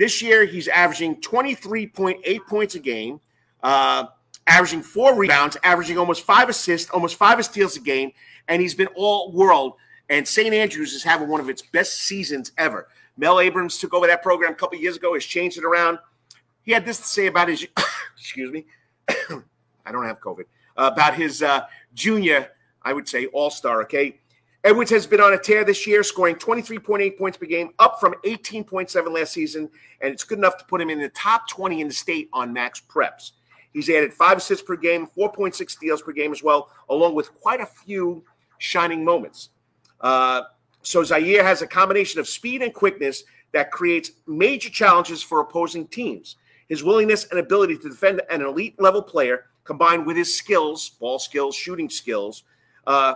[SPEAKER 7] This year, he's averaging 23.8 points a game, uh, averaging four rebounds, averaging almost five assists, almost five steals a game, and he's been all world. And St. Andrews is having one of its best seasons ever. Mel Abrams took over that program a couple years ago, has changed it around. He had this to say about his, excuse me, I don't have COVID, uh, about his uh, junior, I would say, all star, okay? Edwards has been on a tear this year, scoring 23.8 points per game, up from 18.7 last season, and it's good enough to put him in the top 20 in the state on max preps. He's added five assists per game, 4.6 steals per game as well, along with quite a few shining moments. Uh, so Zeyere has a combination of speed and quickness that creates major challenges for opposing teams. His willingness and ability to defend an elite level player, combined with his skills, ball skills, shooting skills, uh,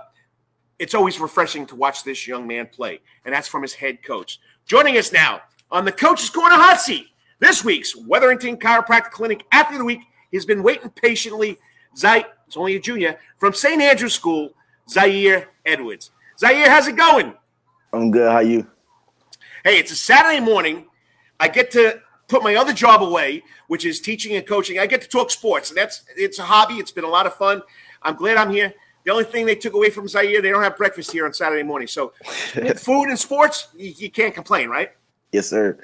[SPEAKER 7] it's always refreshing to watch this young man play. And that's from his head coach. Joining us now on the Coach's Corner Hot Seat, this week's Wetherington Chiropractic Clinic Athlete of the Week. He's been waiting patiently. Zay, it's only a junior, from St. Andrew's School, Zeyere Edwards. Zeyere, how's it going?
[SPEAKER 8] I'm good. How are you?
[SPEAKER 7] Hey, it's a Saturday morning. I get to put my other job away, which is teaching and coaching. I get to talk sports, and that's it's a hobby. It's been a lot of fun. I'm glad I'm here. The only thing they took away from Zeyere, they don't have breakfast here on Saturday morning. So, food and sports, you, you, can't complain, right?
[SPEAKER 8] Yes, sir.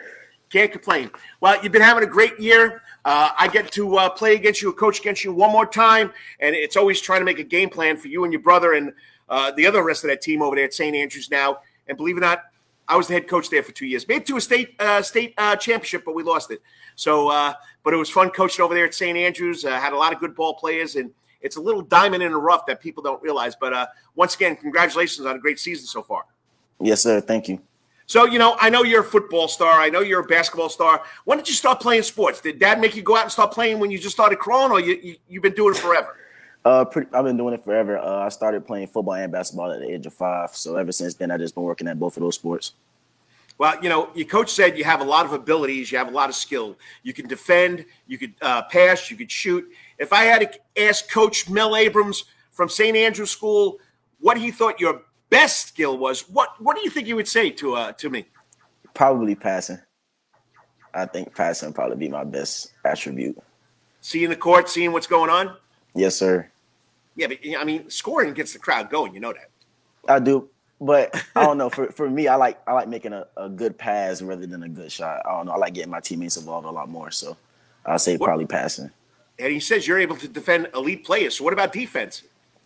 [SPEAKER 7] Can't complain. Well, you've been having a great year. Uh, I get to uh, play against you, coach against you one more time, and it's always trying to make a game plan for you and your brother and uh, the other rest of that team over there at St. Andrews now. And believe it or not, I was the head coach there for two years. Made it to a state uh, state uh, championship, but we lost it. So, uh, but it was fun coaching over there at St. Andrews. had a lot of good ball players and it's a little diamond in the rough that people don't realize. But uh, once again, congratulations on a great season so far.
[SPEAKER 8] Yes, sir. Thank you.
[SPEAKER 7] So, you know, I know you're a football star. I know you're a basketball star. When did you start playing sports? Did dad make you go out and start playing when you just started crawling, or you, you, have been doing it forever?
[SPEAKER 8] Uh, pretty, I've been doing it forever. Uh, I started playing football and basketball at the age of five. So ever since then, I've just been working at both of those sports.
[SPEAKER 7] Well, you know, your coach said you have a lot of abilities, you have a lot of skill. You can defend, you could uh, pass, you could shoot. If I had to ask Coach Mel Abrams from St. Andrews School what he thought your best skill was, what what do you think he would say to uh, to me?
[SPEAKER 8] Probably passing. I think passing probably be my best attribute.
[SPEAKER 7] seeing the court, seeing what's going on?
[SPEAKER 8] Yes, sir.
[SPEAKER 7] Yeah, but I mean, scoring gets the crowd going. You know that.
[SPEAKER 8] I do, but I don't know. For for me, I like I like making a, a good pass rather than a good shot. I don't know. I like getting my teammates involved a lot more. So I'll say
[SPEAKER 7] What-
[SPEAKER 8] probably passing.
[SPEAKER 7] And he says you're able to defend elite players. So what about defense?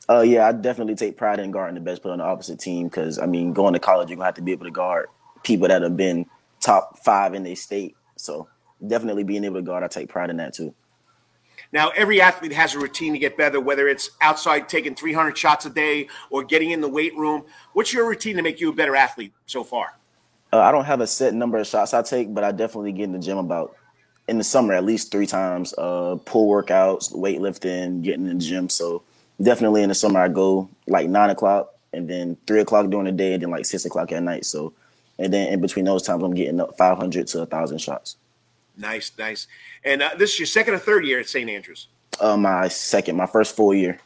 [SPEAKER 8] Uh, yeah, I definitely take pride in guarding the best player on the opposite team because I mean, going to college, you're gonna have to be able to guard people that have been top five in their state. So definitely being able to guard, I take pride in that too.
[SPEAKER 7] Now, every athlete has a routine to get better, whether it's outside taking 300 shots a day or getting in the weight room. What's your routine to make you a better athlete so far?
[SPEAKER 8] Uh, I don't have a set number of shots I take, but I definitely get in the gym about in the summer at least three times. Uh, pull workouts, weightlifting, getting in the gym. So definitely in the summer I go like nine o'clock and then three o'clock during the day and then like six o'clock at night. So and then in between those times I'm getting up 500 to a thousand shots.
[SPEAKER 7] Nice, nice. And uh, this is your second or third year at St. Andrews.
[SPEAKER 8] Uh, my second, my first full year.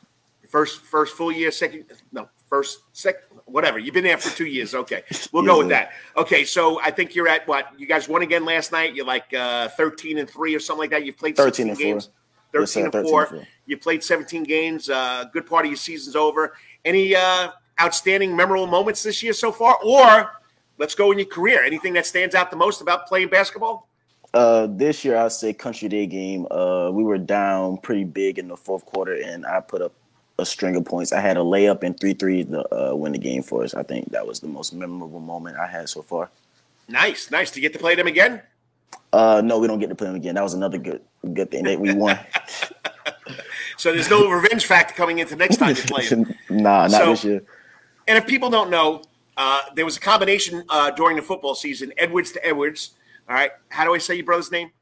[SPEAKER 7] First, first full year, second, no, first, second, whatever. You've been there for two years. Okay, we'll go with that. Okay, so I think you're at what? You guys won again last night. You're like uh, 13 and three or something like that. You've played
[SPEAKER 8] 13
[SPEAKER 7] 16
[SPEAKER 8] and four.
[SPEAKER 7] games.
[SPEAKER 8] Yes,
[SPEAKER 7] 13
[SPEAKER 8] sir,
[SPEAKER 7] and
[SPEAKER 8] 13
[SPEAKER 7] four.
[SPEAKER 8] four.
[SPEAKER 7] You played 17 games. Uh, good part of your season's over. Any uh, outstanding, memorable moments this year so far? Or let's go in your career. Anything that stands out the most about playing basketball?
[SPEAKER 8] Uh, this year I'd say Country Day game. Uh, we were down pretty big in the fourth quarter, and I put up a string of points. I had a layup and three threes to uh, win the game for us. I think that was the most memorable moment I had so far.
[SPEAKER 7] Nice, nice. To get to play them again?
[SPEAKER 8] Uh, no, we don't get to play them again. That was another good good thing that we won.
[SPEAKER 7] So there's no revenge factor coming into next time you play them.
[SPEAKER 8] nah, not
[SPEAKER 7] So-
[SPEAKER 8] this year.
[SPEAKER 7] And if people don't know, uh, there was a combination uh, during the football season, Edwards to Edwards. All right. How do I say your brother's name?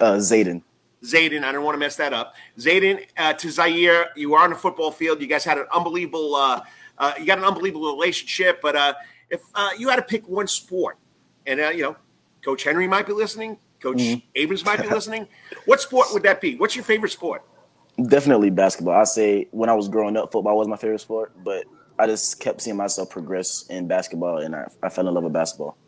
[SPEAKER 8] Uh, Zayden.
[SPEAKER 7] Zayden. I don't want to mess that up. Zayden uh, to Zeyere. You are on the football field. You guys had an unbelievable. Uh, uh, you got an unbelievable relationship. But uh, if uh, you had to pick one sport, and uh, you know, Coach Henry might be listening, Coach Abrams might be listening. What sport would that be? What's your favorite sport?
[SPEAKER 8] Definitely basketball. I say when I was growing up, football was my favorite sport, but I just kept seeing myself progress in basketball, and I, I fell in love with basketball.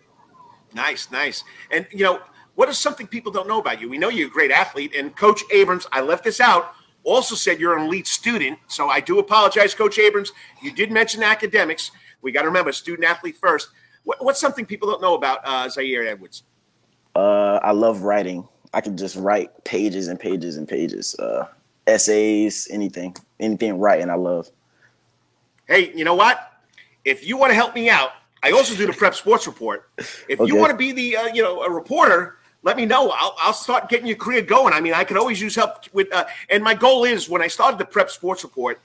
[SPEAKER 7] Nice, nice. And you know, what is something people don't know about you? We know you're a great athlete, and Coach Abrams, I left this out, also said you're an elite student. So I do apologize, Coach Abrams. You did mention academics. We got to remember student athlete first. What, what's something people don't know about uh, Zeyere Edwards?
[SPEAKER 8] Uh, I love writing. I can just write pages and pages and pages, uh, essays, anything, anything writing. I love.
[SPEAKER 7] Hey, you know what? If you want to help me out, I also do the prep sports report. If you want to be the uh, you know a reporter, let me know. I'll, I'll start getting your career going. I mean, I could always use help with. Uh, and my goal is when I started the prep sports report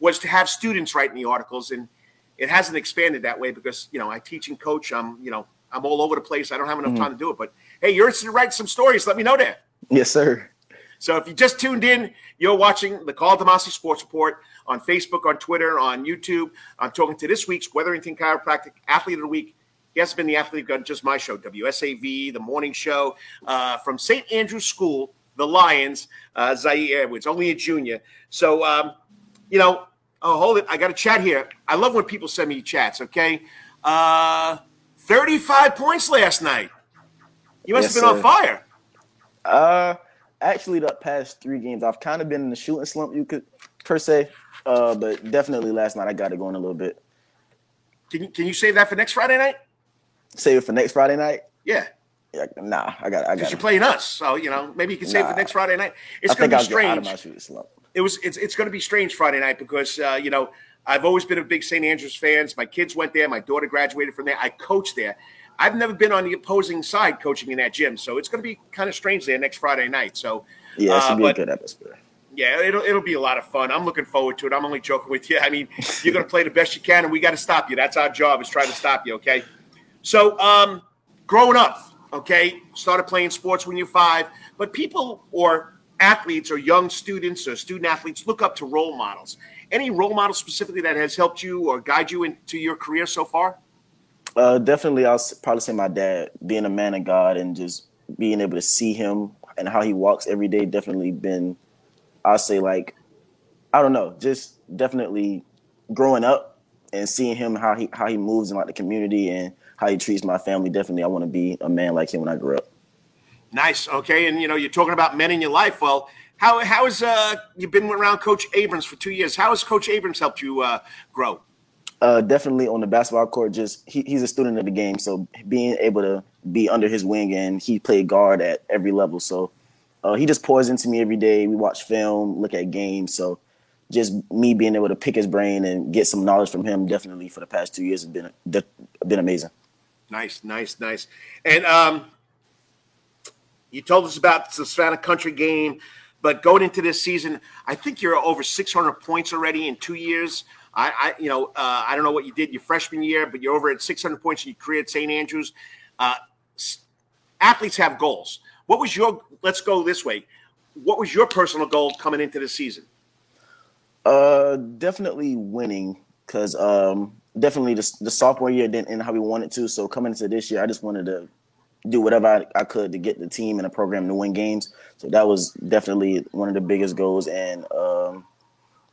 [SPEAKER 7] was to have students write me articles, and it hasn't expanded that way because you know I teach and coach. I'm you know I'm all over the place. I don't have enough time to do it. But hey, you're interested in writing some stories? Let me know that.
[SPEAKER 8] Yes, sir.
[SPEAKER 7] So if you just tuned in, you're watching the Karl DeMasi Sports Report on Facebook, on Twitter, on YouTube. I'm talking to this week's Wetherington Chiropractic Athlete of the Week. He hasn't been the athlete on just my show, WSAV, the morning show uh, from St. Andrew's School, the Lions, uh, Zeyere Edwards, only a junior. So, um, you know, oh, hold it. I got a chat here. I love when people send me chats, okay? Uh, 35 points last night. You must
[SPEAKER 8] Yes,
[SPEAKER 7] have been on fire.
[SPEAKER 8] Uh, actually, the past three games, I've kind of been in the shooting slump, you could per se. Uh, but definitely last night I got it going a little bit.
[SPEAKER 7] Can you, can you save that for next Friday night?
[SPEAKER 8] Save it for next Friday night.
[SPEAKER 7] Yeah,
[SPEAKER 8] Yeah, nah, I got, I got.
[SPEAKER 7] you're playing us, so you know maybe you can save it
[SPEAKER 8] Nah.
[SPEAKER 7] for next Friday night. It's
[SPEAKER 8] I
[SPEAKER 7] to be
[SPEAKER 8] I'll get out of
[SPEAKER 7] strange.
[SPEAKER 8] my shooting slump.
[SPEAKER 7] It was. It's, it's going to be strange Friday night because uh, you know I've always been a big St. Andrews fans. My kids went there. My daughter graduated from there. I coached there. I've never been on the opposing side coaching in that gym, so it's going to be kind of strange there next Friday night. So
[SPEAKER 8] Yeah, it
[SPEAKER 7] Uh,
[SPEAKER 8] should be
[SPEAKER 7] but-
[SPEAKER 8] a good atmosphere.
[SPEAKER 7] yeah, it'll it'll be a lot of fun. I'm looking forward to it. I'm only joking with you. I mean, you're going to play the best you can, and we got to stop you. That's our job is trying to stop you. Okay. So, um, growing up, okay, started playing sports when you're five, but people or athletes or young students or student athletes look up to role models. Any role model specifically that has helped you or guide you into your career so far?
[SPEAKER 8] Uh, definitely, I'll probably say my dad, being a man of God and just being able to see him and how he walks every day, definitely been, I'll say like, I don't know, just definitely growing up and seeing him how he how he moves in like the community and how he treats my family. Definitely, I want to be a man like him when I grow up.
[SPEAKER 7] Nice. Okay. And, you know, you're talking about men in your life. Well, How how has uh you've been around Coach Abrams for two years? How has Coach Abrams helped you uh, grow?
[SPEAKER 8] Uh, definitely on the basketball court. Just he, he's a student of the game, so being able to be under his wing and he played guard at every level. So uh, he just pours into me every day. We watch film, look at games. So just me being able to pick his brain and get some knowledge from him, definitely for the past two years, has been been amazing.
[SPEAKER 7] Nice, nice, nice. And um, you told us about the Savannah Country game. But going into this season, I think you're over 600 points already in two years. I, I you know, uh, I don't know what you did your freshman year, but you're over at 600 points in your career at St. Andrews. Uh, athletes have goals. What was your? Let's go this way. What was your personal goal coming into the season?
[SPEAKER 8] Uh, definitely winning because um, definitely the, the sophomore year didn't end how we wanted to. So coming into this year, I just wanted to do whatever I, I, could to get the team and the program to win games. So that was definitely one of the biggest goals. And um,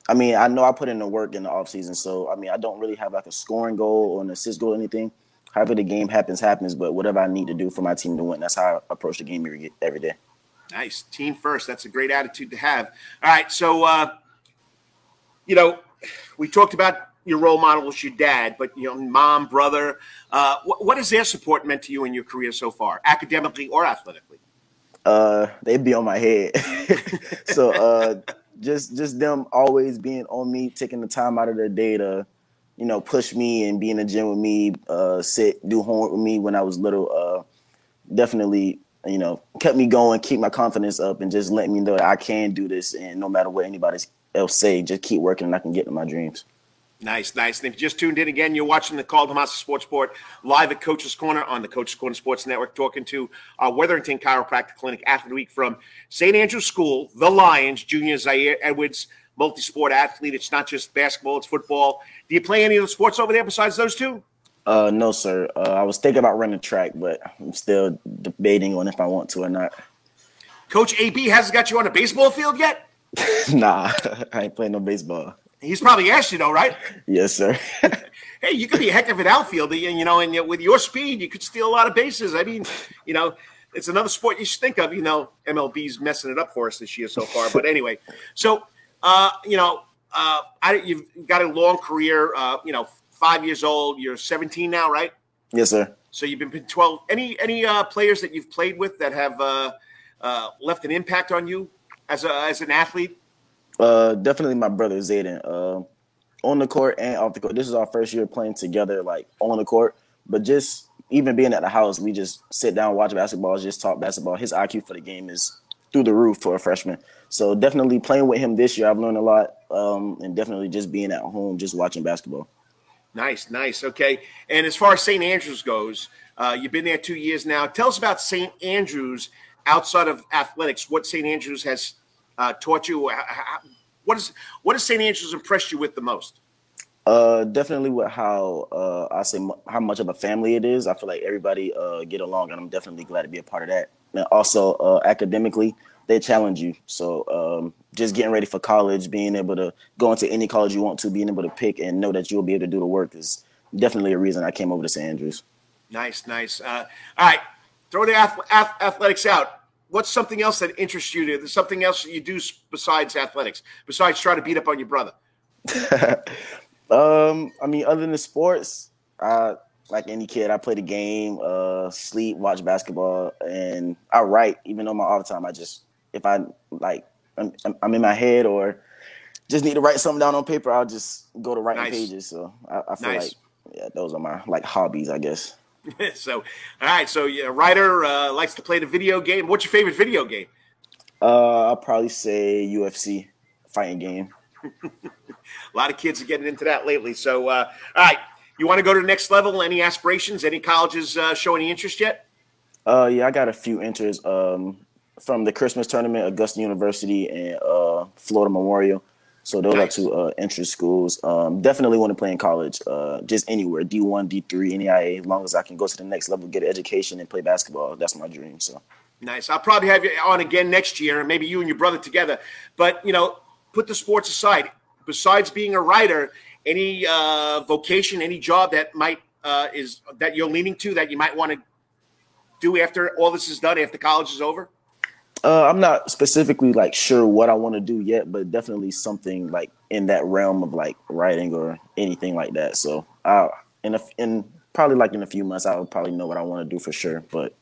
[SPEAKER 8] I mean, I know I put in the work in the offseason. So I mean, I don't really have like a scoring goal or an assist goal or anything. However, the game happens, happens. But whatever I need to do for my team to win, that's how I approach the game every, every day.
[SPEAKER 7] Nice. Team first. That's a great attitude to have. All right. So, uh, you know, we talked about your role model was your dad, but you know, mom, brother. Uh, what, what has their support meant to you in your career so far, academically or athletically?
[SPEAKER 8] Uh, they'd be on my head. so uh, just just them always being on me, taking the time out of their day to, you know, push me and be in the gym with me, uh, sit, do homework with me when I was little. Uh, definitely, you know, kept me going, keep my confidence up, and just let me know that I can do this. And no matter what anybody else say, just keep working, and I can get to my dreams.
[SPEAKER 7] Nice, nice. And if you just tuned in again, you're watching the Karl DeMasi Sports Report live at Coach's Corner on the Coach's Corner Sports Network, talking to our Wetherington Chiropractic Clinic Athlete Week from St. Andrew's School, the Lions, Junior Zeyere Edwards, multi-sport athlete. It's not just basketball; it's football. Do you play any of the sports over there besides those two?
[SPEAKER 8] Uh, no, sir. Uh, I was thinking about running track, but I'm still debating on if I want to or not.
[SPEAKER 7] Coach AB hasn't got you on a baseball field yet?
[SPEAKER 8] nah, I ain't playing no baseball.
[SPEAKER 7] He's probably asked you though, right?
[SPEAKER 8] Yes, sir.
[SPEAKER 7] hey, you could be a heck of an outfielder, and you know, and with your speed, you could steal a lot of bases. I mean, you know, it's another sport you should think of. You know, MLB's messing it up for us this year so far. But anyway, so uh, you know, uh, I, you've got a long career. Uh, you know, five years old. You're 17 now, right?
[SPEAKER 8] Yes, sir.
[SPEAKER 7] So you've been 12. Any any uh, players that you've played with that have uh, uh, left an impact on you as a as an athlete?
[SPEAKER 8] Uh, definitely my brother Zayden. Uh, on the court and off the court. This is our first year playing together, like on the court. But just even being at the house, we just sit down, watch basketball, just talk basketball. His IQ for the game is through the roof for a freshman. So definitely playing with him this year, I've learned a lot. Um, and definitely just being at home, just watching basketball.
[SPEAKER 7] Nice, nice. Okay. And as far as St. Andrews goes, uh, you've been there two years now. Tell us about St. Andrews outside of athletics. What St. Andrews has uh, taught you? What is what has St. Andrews impressed you with the most?
[SPEAKER 8] Uh, definitely with how uh, I say how much of a family it is. I feel like everybody uh, get along, and I'm definitely glad to be a part of that. And also uh, academically, they challenge you. So um, just getting ready for college, being able to go into any college you want to, being able to pick and know that you'll be able to do the work is definitely a reason I came over to St. Andrews.
[SPEAKER 7] Nice, nice. Uh, all right, throw the ath- ath- athletics out what's something else that interests you? There's something else that you do besides athletics, besides try to beat up on your brother.
[SPEAKER 8] um, I mean, other than sports, I like any kid, I play the game, uh, sleep, watch basketball, and I write. Even though my all the time, I just if I like I'm, I'm, in my head or just need to write something down on paper, I'll just go to writing nice. pages. So I, I feel nice. like yeah, those are my like hobbies, I guess.
[SPEAKER 7] so, all right. So, yeah, writer uh, likes to play the video game. What's your favorite video game?
[SPEAKER 8] Uh, I'll probably say UFC fighting game.
[SPEAKER 7] a lot of kids are getting into that lately. So, uh, all right. You want to go to the next level? Any aspirations? Any colleges uh, show any interest yet?
[SPEAKER 8] Uh, yeah, I got a few interests um, from the Christmas tournament, Augusta University and uh, Florida Memorial. So those nice. are two uh, interest schools. Um, definitely want to play in college, uh, just anywhere, D1, D3, NAIA, as long as I can go to the next level, get an education, and play basketball. That's my dream. So
[SPEAKER 7] nice. I'll probably have you on again next year, and maybe you and your brother together. But you know, put the sports aside. Besides being a writer, any uh, vocation, any job that might uh, is that you're leaning to that you might want to do after all this is done, after college is over?
[SPEAKER 8] Uh, I'm not specifically like sure what I want to do yet, but definitely something like in that realm of like writing or anything like that. So, uh, in a, in probably like in a few months, I'll probably know what I want to do for sure. But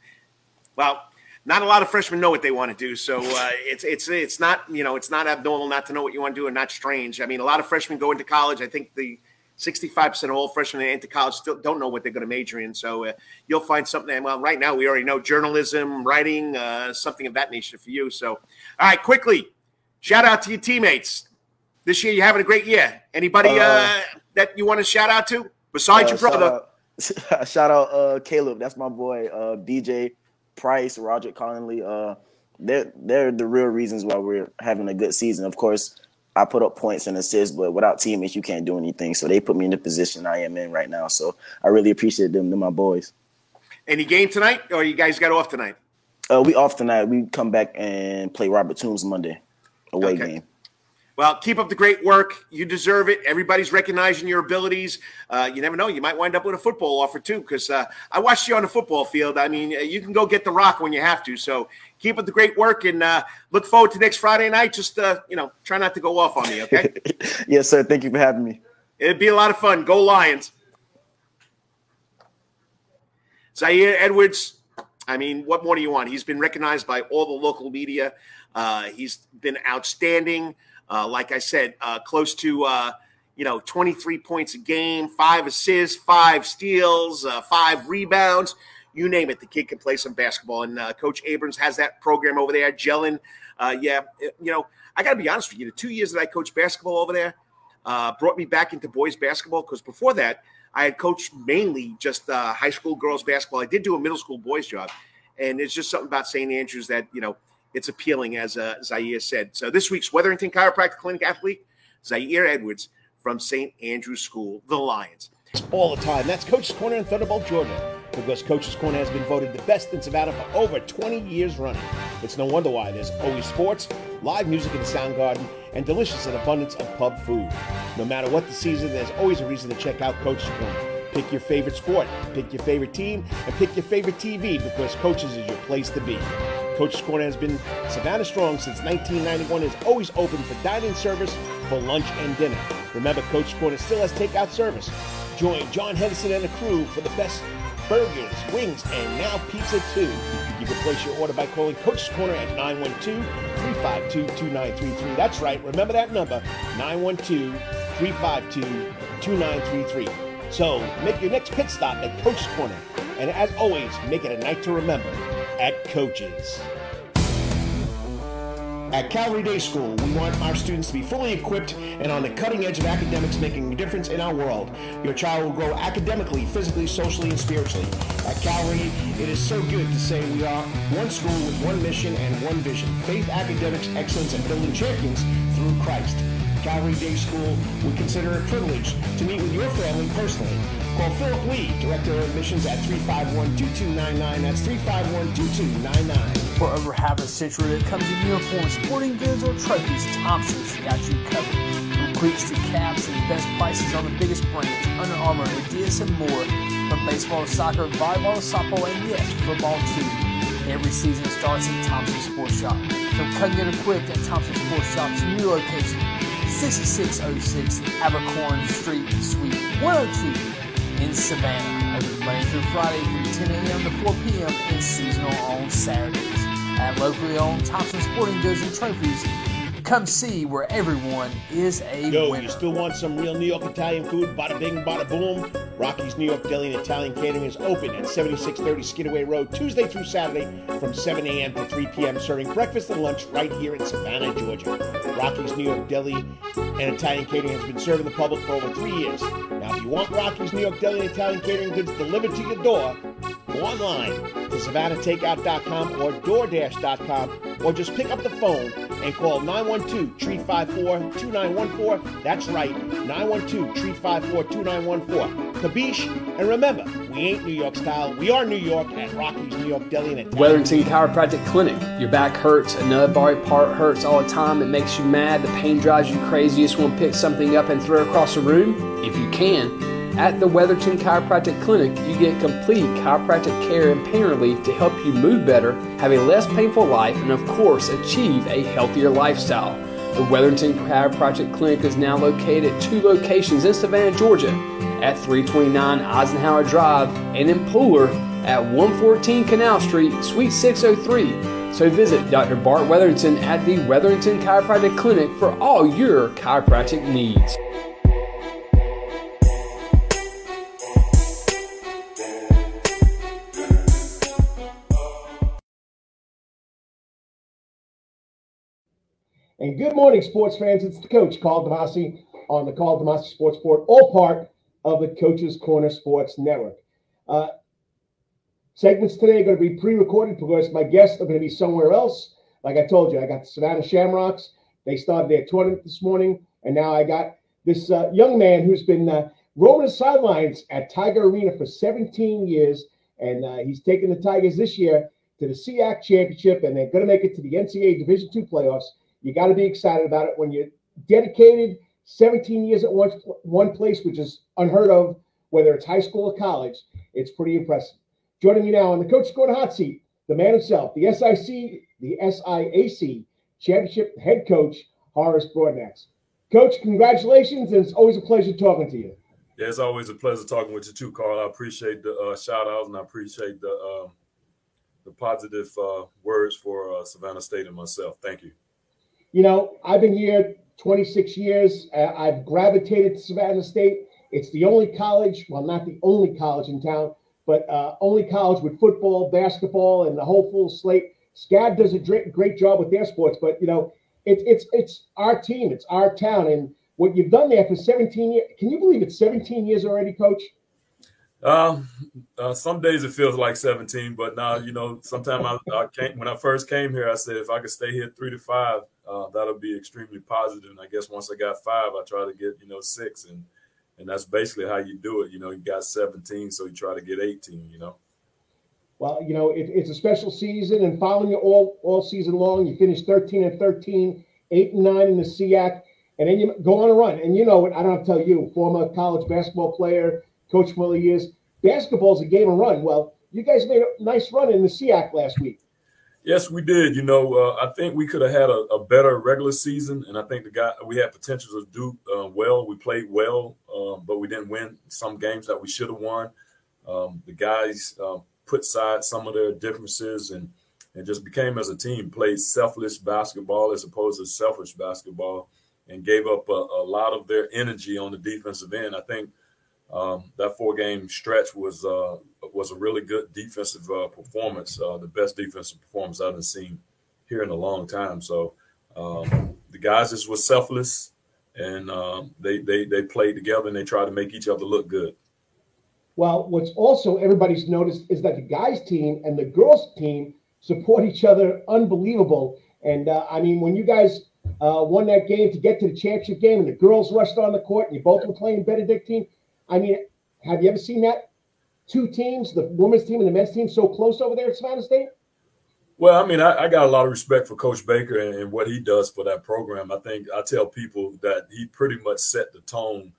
[SPEAKER 7] well, not a lot of freshmen know what they want to do, so uh, it's it's it's not you know it's not abnormal not to know what you want to do, and not strange. I mean, a lot of freshmen go into college. I think the 65% of all freshmen that enter college still don't know what they're going to major in. So uh, you'll find something. Well, right now we already know journalism, writing, uh, something of that nature for you. So, all right, quickly, shout out to your teammates. This year you're having a great year. Anybody uh, uh that you want to shout out to besides your brother?
[SPEAKER 8] Shout out, shout out uh, Caleb. That's my boy. DJ uh, Price, Roger Conley. they're they're the real reasons why we're having a good season. Of course I put up points and assists, but without teammates, you can't do anything. So they put me in the position I am in right now. So I really appreciate them. They're my boys.
[SPEAKER 7] Any game tonight, or you guys got off tonight?
[SPEAKER 8] Uh, we off tonight. We come back and play Robert Toombs Monday, away okay. game.
[SPEAKER 7] Well, keep up the great work. You deserve it. Everybody's recognizing your abilities. Uh, you never know. You might wind up with a football offer too. Because uh, I watched you on the football field. I mean, you can go get the rock when you have to. So keep up the great work and uh, look forward to next Friday night. Just uh, you know, try not to go off on me. Okay.
[SPEAKER 8] yes, sir. Thank you for having me.
[SPEAKER 7] It'd be a lot of fun. Go Lions. Zeyere Edwards. I mean, what more do you want? He's been recognized by all the local media. Uh, he's been outstanding. Uh, like I said, uh, close to uh, you know 23 points a game, five assists, five steals, uh, five rebounds. You name it, the kid can play some basketball. And uh, Coach Abrams has that program over there, gelling. Uh, yeah, you know, I got to be honest with you. The two years that I coached basketball over there brought me back into boys basketball because before that, I had coached mainly just high school girls basketball. I did do a middle school boys job, and it's just something about St. Andrews that you know it's appealing, as uh, Zeyere said. So this week's Wetherington Chiropractic Clinic athlete, Zeyere Edwards from St. Andrew's School, the Lions.
[SPEAKER 1] All the time. That's Coach's Corner in Thunderbolt, Georgia. Because Coach's Corner has been voted the best in Savannah for over 20 years running. It's no wonder why there's always sports, live music in the sound garden, and delicious and abundance of pub food. No matter what the season, there's always a reason to check out Coach's Corner. Pick your favorite sport, pick your favorite team, and pick your favorite TV because Coach's is your place to be. Coach's Corner has been Savannah Strong since 1991 is always open for dining service for lunch and dinner. Remember, Coach's Corner still has takeout service. Join John Henderson and the crew for the best burgers, wings, and now pizza too. You can place your order by calling Coach's Corner at 912-352-2933. That's right, remember that number, 912-352-2933. So make your next pit stop at Coach's Corner. And as always, make it a night to remember at Coaches. At Calvary Day School, we want our students to be fully equipped and on the cutting edge of academics making a difference in our world. Your child will grow academically, physically, socially, and spiritually. At Calvary, it is so good to say we are one school with one mission and one vision faith, academics, excellence, and building champions through Christ. Calvary Day School would consider it a privilege to meet with your family personally. Call Philip Lee, Director of Admissions at 351-2299. That's 351-2299.
[SPEAKER 3] For over half a century, it comes in uniforms, sporting goods, or trophies, Thompson's got you covered. From cleats to caps and best prices on the biggest brands, Under Armour, Adidas, and more. From baseball to soccer, volleyball to softball, and yes, football too. Every season starts at Thompson Sports Shop. From cutting and equipped at Thompson Sports Shop's new location, 6606 Abercorn Street, Suite 102 in Savannah. Open Monday through Friday from 10 a.m. to 4 p.m. and seasonal on Saturdays. At locally owned Thompson Sporting Goods and Trophies, Come see where everyone is a
[SPEAKER 1] Yo,
[SPEAKER 3] winner.
[SPEAKER 1] you still want some real New York Italian food? Bada bing, bada boom. Rocky's New York Deli and Italian Catering is open at 7630 Skidaway Road, Tuesday through Saturday from 7 a.m. to 3 p.m., serving breakfast and lunch right here in Savannah, Georgia. Rocky's New York Deli and Italian Catering has been serving the public for over three years. Now, if you want Rocky's New York Deli and Italian Catering goods delivered to your door, go online to SavannahTakeout.com or DoorDash.com or just pick up the phone and call 912-354-2914. That's right, 912-354-2914. Kabish, and remember, we ain't New York style. We are New York at Rocky's New York Deli and
[SPEAKER 4] Wetherington Chiropractic Clinic. Your back hurts, another body part hurts all the time. It makes you mad. The pain drives you crazy. You just want to pick something up and throw it across the room? If you can, At the Weatherton Chiropractic Clinic, you get complete chiropractic care and pain relief to help you move better, have a less painful life, and of course, achieve a healthier lifestyle. The Weatherton Chiropractic Clinic is now located at two locations in Savannah, Georgia, at 329 Eisenhower Drive and in Pooler at 114 Canal Street, Suite 603. So visit Dr. Bart Wetherington at the Wetherington Chiropractic Clinic for all your chiropractic needs.
[SPEAKER 1] And good morning, sports fans. It's the coach, Karl DeMasi, on the Karl DeMasi Sports Board, all part of the Coach's Corner Sports Network. Uh, segments today are going to be pre-recorded because my guests are going to be somewhere else. Like I told you, I got the Savannah Shamrocks. They started their tournament this morning, and now I got this uh, young man who's been uh, roaming the sidelines at Tiger Arena for 17 years, and uh, he's taken the Tigers this year to the SIAC championship, and they're going to make it to the NCAA Division two playoffs. You got to be excited about it when you're dedicated 17 years at one, one place, which is unheard of, whether it's high school or college. It's pretty impressive. Joining me now on the Coach Corner hot seat, the man himself, the SIC, the SIAC championship head coach, Horace Broadnax. Coach, congratulations, and it's always a pleasure talking to you.
[SPEAKER 9] Yeah, it's always a pleasure talking with you too, Carl. I appreciate the uh, shout outs and I appreciate the uh, the positive uh, words for uh, Savannah State and myself. Thank you.
[SPEAKER 1] You know, I've been here 26 years. Uh, I've gravitated to Savannah State. It's the only college, well, not the only college in town, but uh, only college with football, basketball, and the whole full slate. SCAD does a great job with their sports, but you know, it's it's it's our team, it's our town, and what you've done there for 17 years. Can you believe it's 17 years already, Coach?
[SPEAKER 9] Um, uh, some days it feels like 17, but now you know. Sometimes I, I came when I first came here, I said if I could stay here three to five, uh, that'll be extremely positive. And I guess once I got five, I try to get you know six, and and that's basically how you do it. You know, you got 17, so you try to get 18. You know.
[SPEAKER 1] Well, you know, it, it's a special season, and following you all all season long, you finished 13 and 13, eight and nine in the SIAC, and then you go on a run. And you know, what? I don't have to tell you, former college basketball player, coach for years, basketball's a game of run. Well, you guys made a nice run in the SIAC last week.
[SPEAKER 9] Yes, we did. You know, uh, I think we could have had a, a, better regular season, and I think the guy we had potential to do uh, well. We played well, um, but we didn't win some games that we should have won. Um, the guys uh, put aside some of their differences and and just became as a team played selfless basketball as opposed to selfish basketball, and gave up a, a lot of their energy on the defensive end. I think um, that four game stretch was uh, was a really good defensive uh, performance, uh, the best defensive performance I've seen here in a long time. So um, the guys just was selfless, and um, they they they played together and they tried to make each other look good.
[SPEAKER 1] Well, what's also everybody's noticed is that the guys team and the girls team support each other unbelievable. And uh, I mean, when you guys uh, won that game to get to the championship game, and the girls rushed on the court, and you both were playing Benedictine I mean, have you ever seen that? Two teams, the women's team and the men's team, so close over there at Savannah State?
[SPEAKER 9] Well, I mean, I, I got a lot of respect for Coach Baker and, and, what he does for that program. I think I tell people that he pretty much set the tone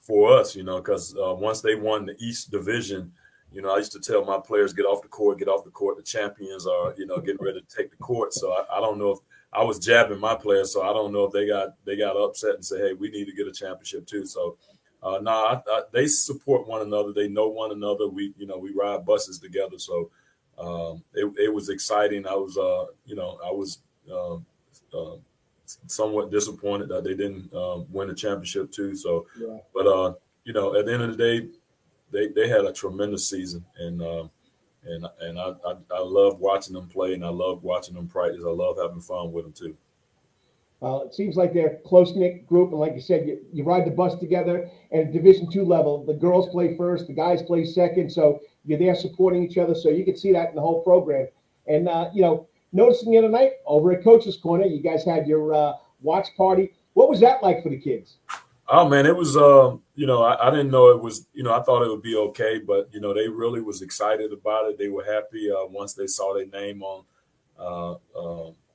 [SPEAKER 9] for us, you know, because uh, once they won the East Division, you know, I used to tell my players, get off the court, get off the court. The champions are, you know, getting ready to take the court. So I, I don't know if I was jabbing my players, so I don't know if they got they got upset and say, hey, we need to get a championship too. So uh, no, nah, they support one another. They know one another. We, you know, we ride buses together. So um, it, it, was exciting. I was, uh, you know, I was uh, somewhat disappointed that they didn't um, win the championship too. So, yeah. but uh, you know, at the end of the day, they they had a tremendous season, and um, and and I, I I love watching them play, and I love watching them practice. I love having fun with them too.
[SPEAKER 1] Uh, it seems like they're a close knit group, and like you said, you, you ride the bus together. And Division two level, the girls play first, the guys play second, so you're there supporting each other. So you can see that in the whole program. And uh, you know, noticing the other night over at Coach's Corner, you guys had your uh, watch party. What was that like for the kids?
[SPEAKER 9] Oh man, it was. Uh, you know, I, I, didn't know it was. You know, I thought it would be okay, but you know, they really was excited about it. They were happy uh, once they saw their name on uh,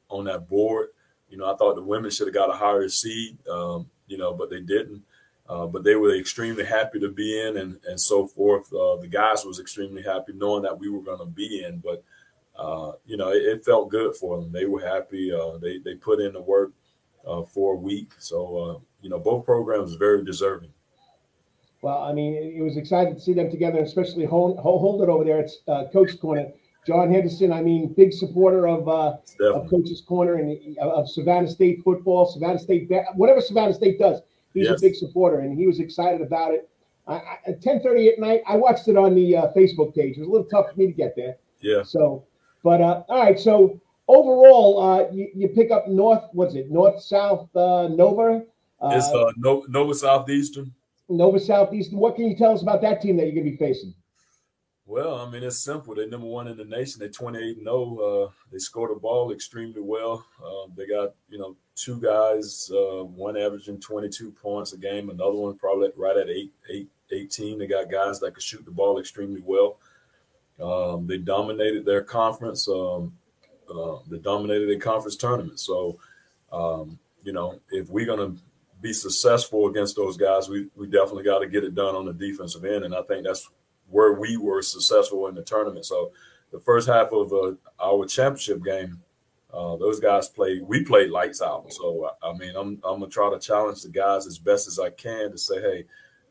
[SPEAKER 9] on that board. You know, I thought the women should have got a higher seed, um, you know, but they didn't. uh, but they were extremely happy to be in and, and so forth. Uh, the guys was extremely happy knowing that we were going to be in, but uh, you know, it, it, felt good for them. They were happy. Uh, they they put in the work uh, for a week. So uh, you know, both programs very deserving.
[SPEAKER 1] Well, I mean, it was exciting to see them together, especially hold, hold it over there. It's Coach Corner. John Henderson, I mean, big supporter of, uh, of Coach's Corner and of Savannah State football, Savannah State, whatever Savannah State does He's yes. a big supporter, and he was excited about it. I, I, at ten thirty at night, I watched it on the uh, Facebook page. It was a little tough for me to get there.
[SPEAKER 9] Yeah.
[SPEAKER 1] So, but uh, all right. So overall, uh, you, you pick up North. What's it? North South uh, Nova.
[SPEAKER 9] Uh, it's uh, Nova Southeastern.
[SPEAKER 1] Nova Southeastern. What can you tell us about that team that you're going to be facing?
[SPEAKER 9] Well, I mean, it's simple. They're number one in the nation. They're 28 and 0. Uh, they score the ball extremely well. Uh, they got, you know, two guys, uh, one averaging 22 points a game, another one probably right at eight, eight, 18. They got guys that can shoot the ball extremely well. Um, they dominated their conference. Um, uh, they dominated their conference tournament. So, um, you know, if we're going to be successful against those guys, we, we definitely got to get it done on the defensive end. And I think that's where we were successful in the tournament. So the first half of uh, our championship game, uh, those guys played. We played lights out. So I mean, I'm I'm gonna try to challenge the guys as best as I can to say, hey,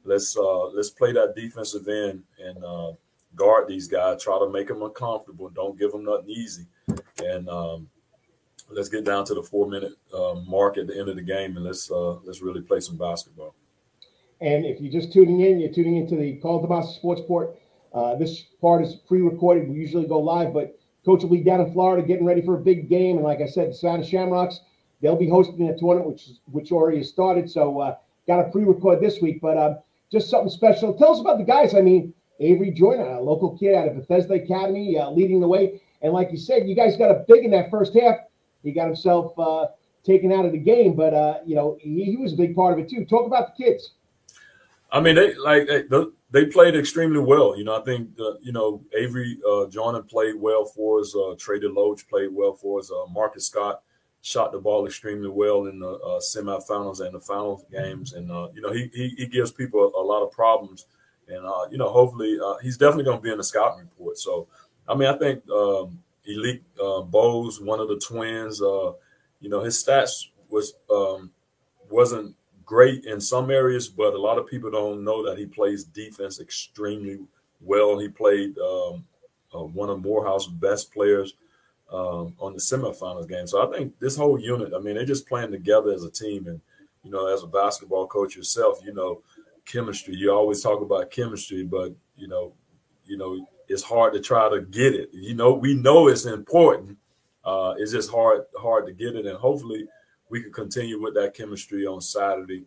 [SPEAKER 9] let's uh, let's play that defensive end and uh, guard these guys. Try to make them uncomfortable. Don't give them nothing easy. And um, let's get down to the four minute uh, mark at the end of the game and let's uh, let's really play some basketball.
[SPEAKER 1] And if you're just tuning in, you're tuning into the Karl DeMasi Sports Port. Uh, this part is pre-recorded. We usually go live, but Coach will be down in Florida getting ready for a big game. And like I said, the Savannah Shamrocks, they'll be hosting a tournament which which already has started. So uh, got to pre-record this week, but uh, just something special. Tell us about the guys. I mean, Avery Joyner, a local kid out of Bethesda Academy, uh, leading the way. And like you said, you guys got a big in that first half. He got himself uh, taken out of the game, but uh, you know he, he was a big part of it too. Talk about the kids.
[SPEAKER 9] I mean, they like they, they played extremely well. You know, I think uh, you know Avery uh, Jordan played well for us. Uh, Trey DeLoach played well for us. Uh, Marcus Scott shot the ball extremely well in the uh, semifinals and the final games, and uh, you know he, he, he gives people a, lot of problems, and uh, you know hopefully he's definitely going to be in the scouting report. So, I mean, I think um, Elite Bowes, one of the twins, you know his stats was um, wasn't great in some areas, but a lot of people don't know that he plays defense extremely well. He played um, uh, one of Morehouse best players um, on the semifinals game. So I think this whole unit, I mean, they're just playing together as a team. And, you know, as a basketball coach yourself, you know, chemistry, you always talk about chemistry, but, you know, you know, it's hard to try to get it. You know, we know it's important. Uh, it's just hard, hard to get it. And hopefully – we could continue with that chemistry on Saturday.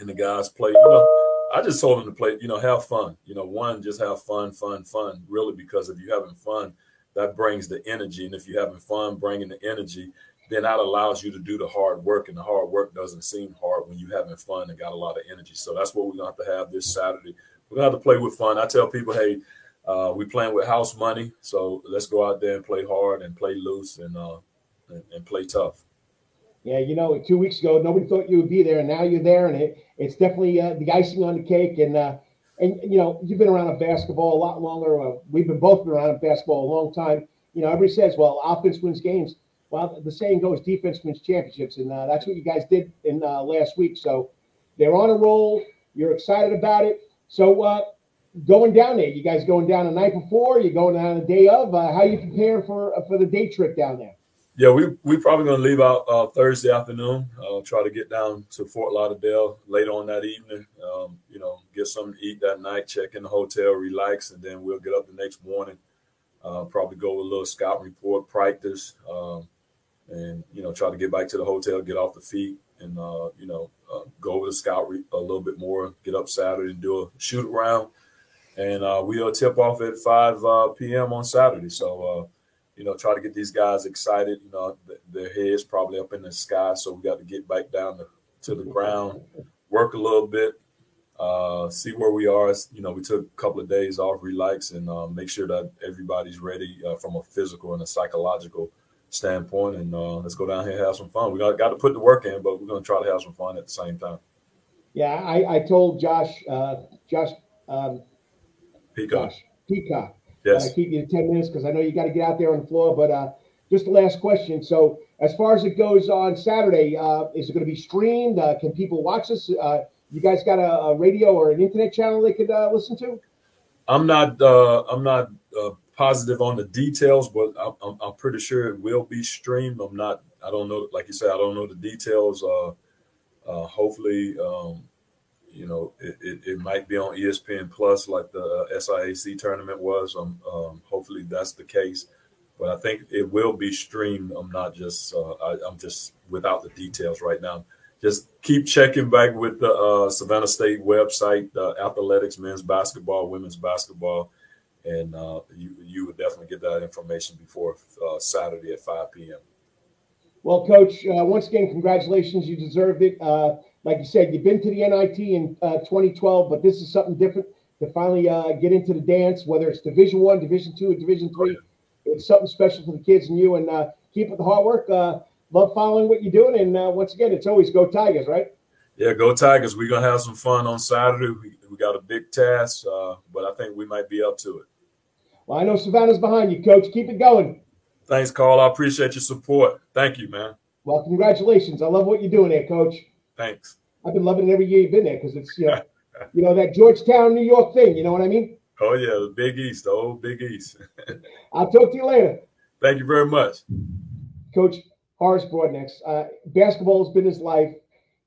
[SPEAKER 9] And the guys play, you know, I just told them to play, you know, have fun. You know, one, just have fun, fun, fun, really, because if you're having fun, that brings the energy. And if you're having fun bringing the energy, then that allows you to do the hard work. And the hard work doesn't seem hard when you're having fun and got a lot of energy. So that's what we're going to have to have this Saturday. We're going to have to play with fun. I tell people, hey, uh, we playing with house money. So let's go out there and play hard and play loose and, uh, and, and play tough.
[SPEAKER 1] Yeah, you know, two weeks ago, nobody thought you would be there, and now you're there, and it, it's definitely uh, the icing on the cake. And uh, and you know, you've been around basketball a lot longer. Uh, we've been both been around basketball a long time. You know, everybody says, "Well, offense wins games." Well, the saying goes, "Defense wins championships," and uh, that's what you guys did in uh, last week. So they're on a roll. You're excited about it. So uh, going down there, you guys going down the night before? You going down the day of? how you preparing for for the day trip down there?
[SPEAKER 9] Yeah, we we probably gonna leave out uh, Thursday afternoon. Uh, try to get down to Fort Lauderdale later on that evening. Um, you know, get something to eat that night, check in the hotel, relax, and then we'll get up the next morning. Uh, probably go a little scout report, practice, um, and you know, try to get back to the hotel, get off the feet, and uh, you know, uh, go over the scout re- a little bit more. Get up Saturday and do a shoot around, and uh, we'll tip off at five p.m. on Saturday. So you know, try to get these guys excited. You know, their heads probably up in the sky, so we got to get back down to, to the ground, work a little bit, uh, see where we are. You know, we took a couple of days off, relax, and uh, make sure that everybody's ready uh, from a physical and a psychological standpoint. And uh, let's go down here and have some fun. We got, got to put the work in, but we're going to try to have some fun at the same time.
[SPEAKER 1] Yeah, I, I told Josh, uh, Josh, um,
[SPEAKER 9] Peacock.
[SPEAKER 1] Josh Peacock.
[SPEAKER 9] Yes.
[SPEAKER 1] Uh, keep you to 10 minutes because I know you got to get out there on the floor. But uh, just the last question. So, as far as it goes on Saturday, uh, is it going to be streamed? Uh, can people watch this? Uh, you guys got a, a radio or an internet channel they could uh, listen to?
[SPEAKER 9] I'm not. Uh, I'm not uh, positive on the details, but I'm, I'm, I'm pretty sure it will be streamed. I'm not. I don't know. Like you said, I don't know the details. Uh, uh, hopefully, um, you know, it, it, it might be on ESPN Plus, like the uh, SIAC tournament was. Um, um, hopefully, that's the case. But I think it will be streamed. I'm not just. Uh, I, I'm just without the details right now. Just keep checking back with the uh, Savannah State website, athletics, men's basketball, women's basketball, and uh, you you would definitely get that information before uh, Saturday at 5 p.m.
[SPEAKER 1] Well, Coach, once again, congratulations. You deserved it. Uh, like you said, you've been to the NIT in uh, 2012, but this is something different to finally uh, get into the dance, whether it's Division One, Division Two, or Division Three. It's something special for the kids and you. And uh, keep up the hard work. Uh, love following what you're doing. And once again, it's always go Tigers, right?
[SPEAKER 9] Yeah, go Tigers. We're gonna have some fun on Saturday. We, we got a big task, but I think we might be up to it.
[SPEAKER 1] Well, I know Savannah's behind you, Coach. Keep it going.
[SPEAKER 9] Thanks, Karl. I appreciate your support. Thank you, man.
[SPEAKER 1] Well, congratulations. I love what you're doing there, Coach.
[SPEAKER 9] Thanks.
[SPEAKER 1] I've been loving it every year you've been there because it's you know, you know that Georgetown, New York thing. You know what I mean?
[SPEAKER 9] Oh yeah, the Big East, the old Big East.
[SPEAKER 1] I'll talk to you later.
[SPEAKER 9] Thank you very much,
[SPEAKER 1] Coach Horace Broadnax. Uh, basketball has been his life.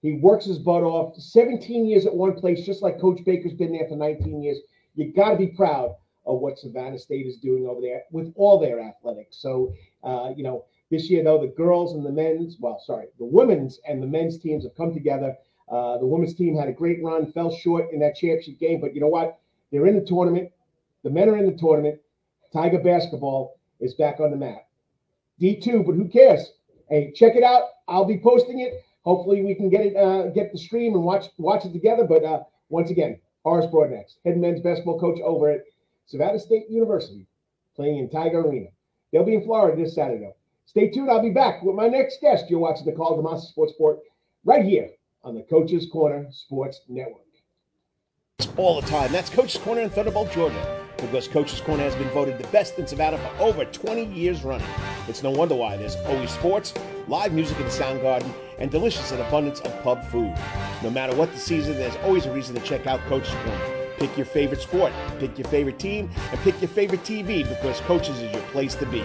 [SPEAKER 1] He works his butt off. 17 years at one place, just like Coach Baker's been there for 19 years. You got to be proud of what Savannah State is doing over there with all their athletics. So, uh, you know, this year, though, the girls and the men's, well, sorry, the women's and the men's teams have come together. Uh, the women's team had a great run, fell short in that championship game, but you know what? They're in the tournament. The men are in the tournament. Tiger basketball is back on the map. D2, but who cares? Hey, check it out. I'll be posting it. Hopefully, we can get it, uh, get the stream and watch watch it together. But uh, once again, Horace Broadnax, head men's basketball coach over at Savannah State University, playing in Tiger Arena. They'll be in Florida this Saturday. Stay tuned. I'll be back with my next guest. You're watching the Karl DeMasi Sports Sport right here on the Coach's Corner Sports Network. All the time. That's Coach's Corner in Thunderbolt, Georgia. Because Coach's Corner has been voted the best in Savannah for over 20 years running. It's no wonder why there's always sports, live music in the sound garden, and delicious and abundance of pub food. No matter what the season, there's always a reason to check out Coach's Corner. Pick your favorite sport, pick your favorite team, and pick your favorite TV because Coaches is your place to be.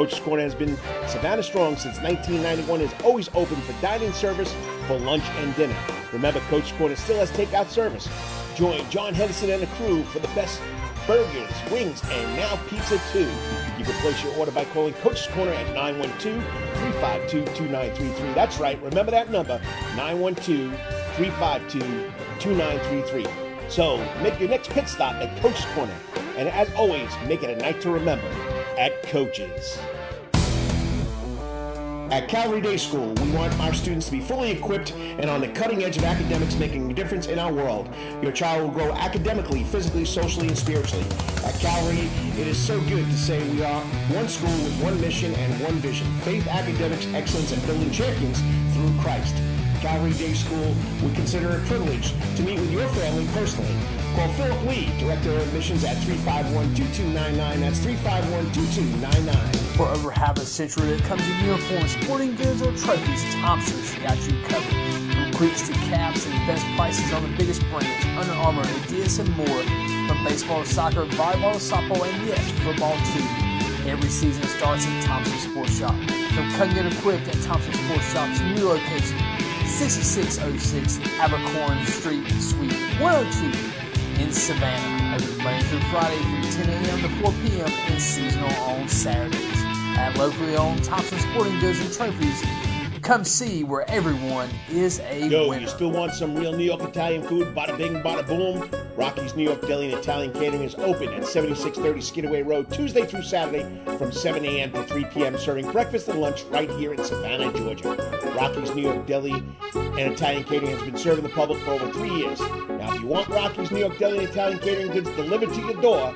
[SPEAKER 1] Coach's Corner has been Savannah strong since 1991 is always open for dining service for lunch and dinner. Remember, Coach's Corner still has takeout service. Join John Henderson and the crew for the best burgers, wings, and now pizza too. You can place your order by calling Coach's Corner at 912-352-2933. That's right, remember that number, 912-352-2933. So make your next pit stop at Coach's Corner. And as always, make it a night to remember at Coach's. At Calvary Day School, we want our students to be fully equipped and on the cutting edge of academics making a difference in our world. Your child will grow academically, physically, socially, and spiritually. At Calvary, it is so good to say we are one school with one mission and one vision faith, academics, excellence, and building champions through Christ. Calvary Day School would consider it a privilege to meet with your family personally. Call Philip Lee, Director of Admissions at 351-2299. That's 351-2299.
[SPEAKER 3] For over half a century, it comes in uniforms, sporting goods, or trophies. Thompson's got you covered. From cleats to caps and best prices on the biggest brands, Under Armour, Adidas, and more. From baseball to soccer, volleyball to softball, and yes, football too. Every season starts at Thompson Sports Shop. So come get equipped at Thompson Sports Shop's new location, 6606 Abercorn Street, Suite 102 in Savannah. Open Monday through Friday from 10 a.m. to 4 p.m. and seasonal on Saturdays. At locally owned Thompson Sporting Goods and Trophies, come see where everyone is a
[SPEAKER 1] Yo,
[SPEAKER 3] winner.
[SPEAKER 1] you still want some real New York Italian food? Bada bing, bada boom. Rocky's New York Deli and Italian Catering is open at 7630 Skidaway Road, Tuesday through Saturday from 7 a.m. to 3 p.m., serving breakfast and lunch right here in Savannah, Georgia. Rocky's New York Deli and Italian Catering has been serving the public for over three years. Now, if you want Rocky's New York Deli and Italian Catering goods delivered to your door,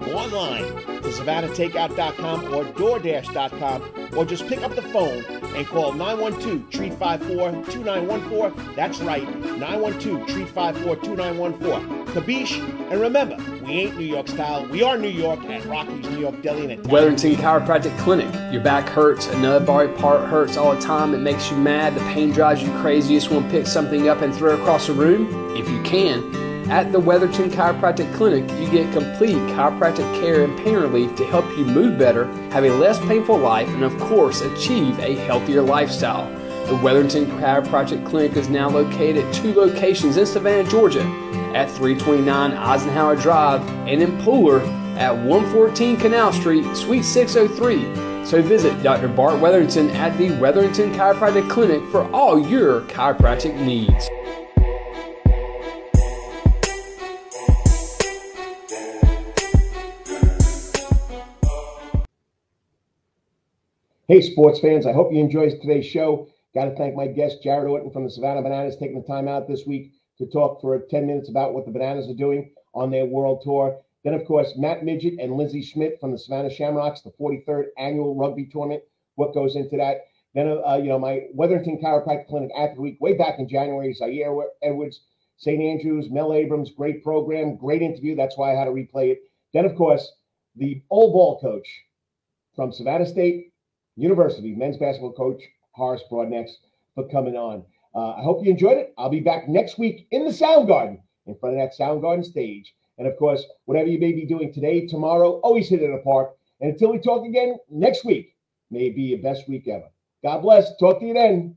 [SPEAKER 1] go online to SavannahTakeout.com or DoorDash.com or just pick up the phone and call 912 354 2914. That's right, 912 354 2914. Kabish, and remember, we ain't New York style. We are New York at Rocky's New York Deli. And
[SPEAKER 4] Wetherington Chiropractic Clinic. Your back hurts, another body part hurts all the time. It makes you mad. The pain drives you crazy. You just want to pick something up and throw it across the room, if you can. At the Weatherton Chiropractic Clinic, you get complete chiropractic care and pain relief to help you move better, have a less painful life, and of course, achieve a healthier lifestyle. The Weatherton Chiropractic Clinic is now located at two locations in Savannah, Georgia, at 329 Eisenhower Drive and in Pooler at 114 Canal Street, Suite 603. So visit Dr. Bart Wetherington at the Wetherington Chiropractic Clinic for all your chiropractic needs.
[SPEAKER 1] Hey, sports fans, I hope you enjoyed today's show. Got to thank my guest, Jared Orton from the Savannah Bananas, taking the time out this week to talk for 10 minutes about what the Bananas are doing on their world tour. Then, of course, Matt Midget and Lindsay Schmidt from the Savannah Shamrocks, the 43rd annual rugby tournament. What goes into that? Then, uh, you know, my Wetherington Chiropractic Clinic after week, way back in January, Zeyere Edwards, St. Andrews, Mel Abrams, great program, great interview. That's why I had to replay it. Then, of course, the old ball coach from Savannah State University, men's basketball coach Horace Broadnax, for coming on. Uh, I hope you enjoyed it. I'll be back next week in the Sound Garden, in front of that Sound Garden stage. And of course, whatever you may be doing today, tomorrow, always hit it in the park. And until we talk again next week, may it be your best week ever. God bless. Talk to you then.